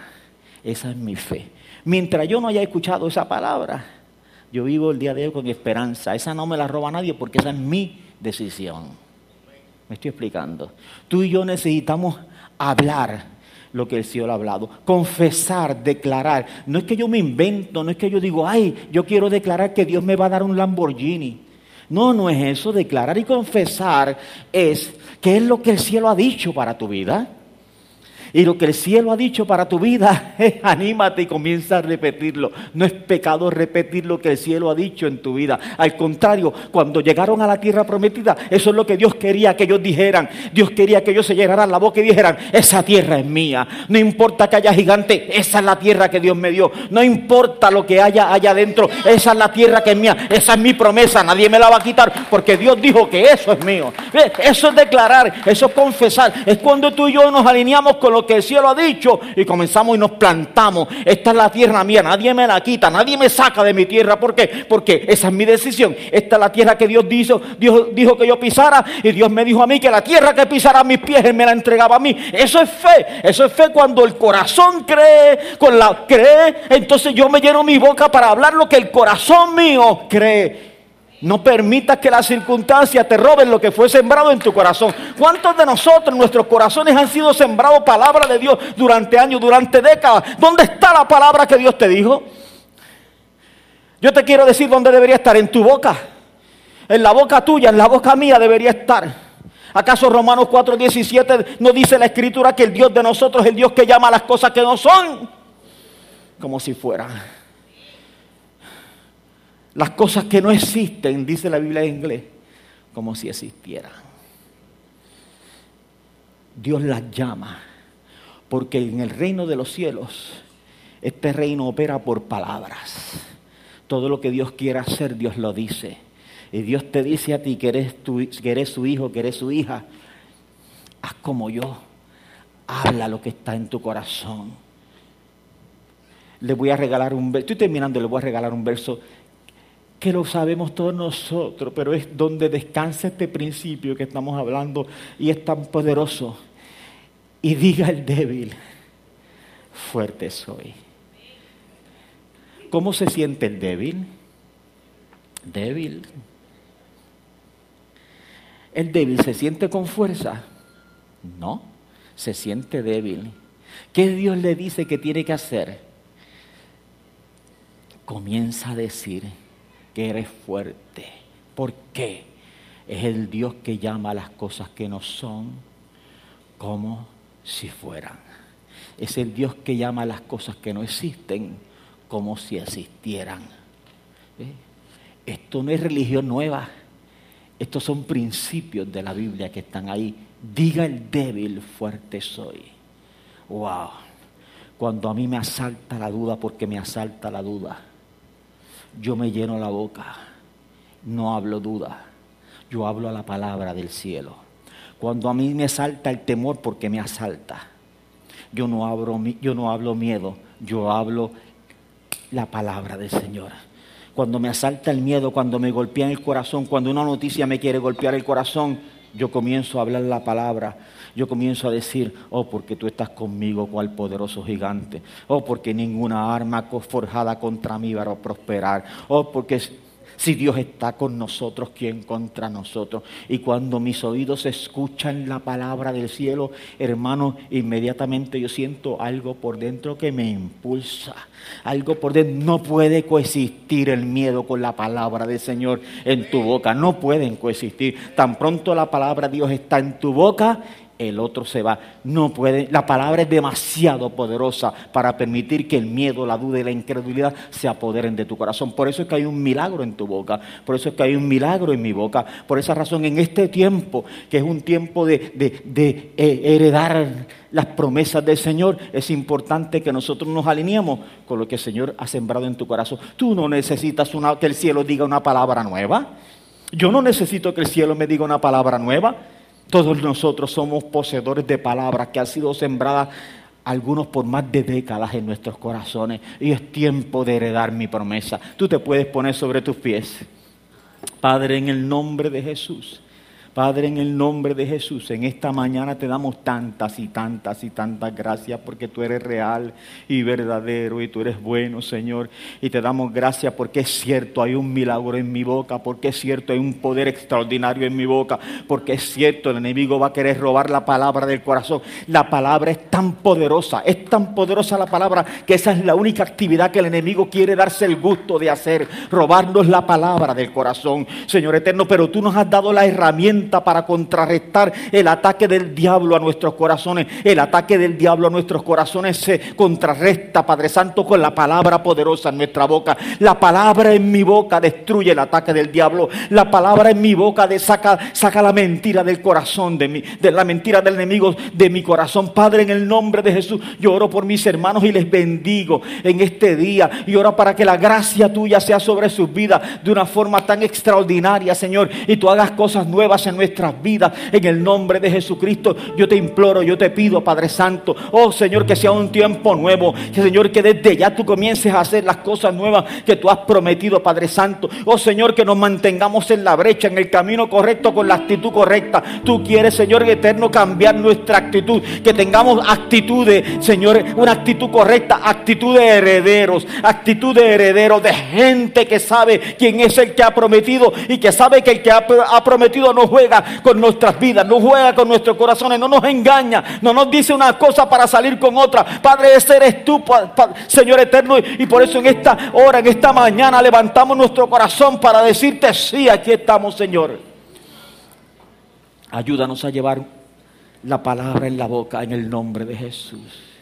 Esa es mi fe. Mientras yo no haya escuchado esa palabra, yo vivo el día de hoy con esperanza. Esa no me la roba nadie porque esa es mi decisión. Me estoy explicando. Tú y yo necesitamos hablar lo que el cielo ha hablado. Confesar, declarar. No es que yo me invento, no es que yo digo, ay, yo quiero declarar que Dios me va a dar un Lamborghini. No, no es eso. Declarar y confesar es qué es lo que el cielo ha dicho para tu vida. Y lo que el cielo ha dicho para tu vida es *laughs* anímate y comienza a repetirlo. No es pecado repetir lo que el cielo ha dicho en tu vida. Al contrario, cuando llegaron a la tierra prometida, eso es lo que Dios quería que ellos dijeran. Dios quería que ellos se llenaran la boca y dijeran, esa tierra es mía. No importa que haya gigante, esa es la tierra que Dios me dio. No importa lo que haya allá adentro, esa es la tierra que es mía. Esa es mi promesa, nadie me la va a quitar porque Dios dijo que eso es mío. Eso es declarar, eso es confesar. Es cuando tú y yo nos alineamos con lo que el cielo ha dicho y comenzamos y nos plantamos. Esta es la tierra mía, nadie me la quita, nadie me saca de mi tierra. ¿Por qué? Porque esa es mi decisión. Esta es la tierra que Dios dijo, Dios dijo que yo pisara y Dios me dijo a mí que la tierra que pisara mis pies me la entregaba a mí. Eso es fe, eso es fe cuando el corazón cree, con la cree, entonces yo me lleno mi boca para hablar lo que el corazón mío cree. No permitas que las circunstancias te roben lo que fue sembrado en tu corazón. ¿Cuántos de nosotros, nuestros corazones han sido sembrados palabra de Dios durante años, durante décadas? ¿Dónde está la palabra que Dios te dijo? Yo te quiero decir dónde debería estar, en tu boca. En la boca tuya, en la boca mía debería estar. ¿Acaso Romanos 4:17 no dice la escritura que el Dios de nosotros es el Dios que llama a las cosas que no son? Como si fueran las cosas que no existen, dice la Biblia en inglés, como si existieran. Dios las llama, porque en el reino de los cielos, este reino opera por palabras. Todo lo que Dios quiera hacer, Dios lo dice. Y Dios te dice a ti que eres, eres su hijo, que eres su hija. Haz como yo. Habla lo que está en tu corazón. Le voy a regalar un verso. Estoy terminando, le voy a regalar un verso que lo sabemos todos nosotros, pero es donde descansa este principio que estamos hablando y es tan poderoso. Y diga el débil, fuerte soy. ¿Cómo se siente el débil? Débil. ¿El débil se siente con fuerza? No, se siente débil. ¿Qué Dios le dice que tiene que hacer? Comienza a decir que eres fuerte. ¿Por qué? Es el Dios que llama a las cosas que no son como si fueran. Es el Dios que llama a las cosas que no existen como si existieran. ¿Eh? Esto no es religión nueva. Estos son principios de la Biblia que están ahí. Diga el débil, fuerte soy. Wow. Cuando a mí me asalta la duda, porque me asalta la duda, yo me lleno la boca. No hablo duda. Yo hablo a la palabra del cielo. Cuando a mí me asalta el temor, porque me asalta, yo no hablo, miedo, yo hablo la palabra del Señor. Cuando me asalta el miedo, cuando me golpea el corazón, cuando una noticia me quiere golpear el corazón, yo comienzo a hablar la palabra. Yo comienzo a decir, oh, porque tú estás conmigo, cual poderoso gigante. Oh, porque ninguna arma forjada contra mí va a prosperar. Oh, porque si Dios está con nosotros, ¿quién contra nosotros? Y cuando mis oídos escuchan la palabra del cielo, hermano, inmediatamente yo siento algo por dentro que me impulsa. Algo por dentro. No puede coexistir el miedo con la palabra del Señor en tu boca. No pueden coexistir. Tan pronto la palabra de Dios está en tu boca, el otro se va. No puede, la palabra es demasiado poderosa para permitir que el miedo, la duda y la incredulidad se apoderen de tu corazón. Por eso es que hay un milagro en tu boca, por eso es que hay un milagro en mi boca. Por esa razón, en este tiempo, que es un tiempo de, de, eh, heredar las promesas del Señor, es importante que nosotros nos alineemos con lo que el Señor ha sembrado en tu corazón. Tú no necesitas que el cielo diga una palabra nueva. Yo no necesito que el cielo me diga una palabra nueva. Todos nosotros somos poseedores de palabras que han sido sembradas algunos por más de décadas en nuestros corazones. Y es tiempo de heredar mi promesa. Tú te puedes poner sobre tus pies. Padre, en el nombre de Jesús. Padre, en el nombre de Jesús, en esta mañana te damos tantas y tantas y tantas gracias porque tú eres real y verdadero y tú eres bueno, Señor. Y te damos gracias porque es cierto, hay un milagro en mi boca, porque es cierto, hay un poder extraordinario en mi boca, porque es cierto, el enemigo va a querer robar la palabra del corazón. La palabra es tan poderosa, es tan poderosa la palabra que esa es la única actividad que el enemigo quiere darse el gusto de hacer, robarnos la palabra del corazón, Señor eterno. Pero tú nos has dado la herramienta para contrarrestar el ataque del diablo a nuestros corazones. El ataque del diablo a nuestros corazones se contrarresta, Padre Santo, con la palabra poderosa en nuestra boca. La palabra en mi boca destruye el ataque del diablo. La palabra en mi boca saca, saca la mentira del corazón, de, mi, de la mentira del enemigo de mi corazón. Padre, en el nombre de Jesús, yo oro por mis hermanos y les bendigo en este día. Y oro para que la gracia tuya sea sobre sus vidas de una forma tan extraordinaria, Señor. Y tú hagas cosas nuevas en nuestras vidas. En el nombre de Jesucristo, yo te imploro, yo te pido, Padre Santo, oh Señor, que sea un tiempo nuevo. Que Señor, que desde ya tú comiences a hacer las cosas nuevas que tú has prometido, Padre Santo. Oh Señor, que nos mantengamos en la brecha, en el camino correcto, con la actitud correcta. Tú quieres, Señor eterno, cambiar nuestra actitud. Que tengamos actitudes, Señor, una actitud correcta, actitud de herederos, actitud de herederos, de gente que sabe quién es el que ha prometido y que sabe que el que ha, prometido no juega con nuestras vidas, no juega con nuestros corazones, no nos engaña, no nos dice una cosa para salir con otra. Padre, ese eres tú, Señor eterno, y por eso en esta hora, en esta mañana, levantamos nuestro corazón para decirte, sí, aquí estamos, Señor. Ayúdanos a llevar la palabra en la boca en el nombre de Jesús.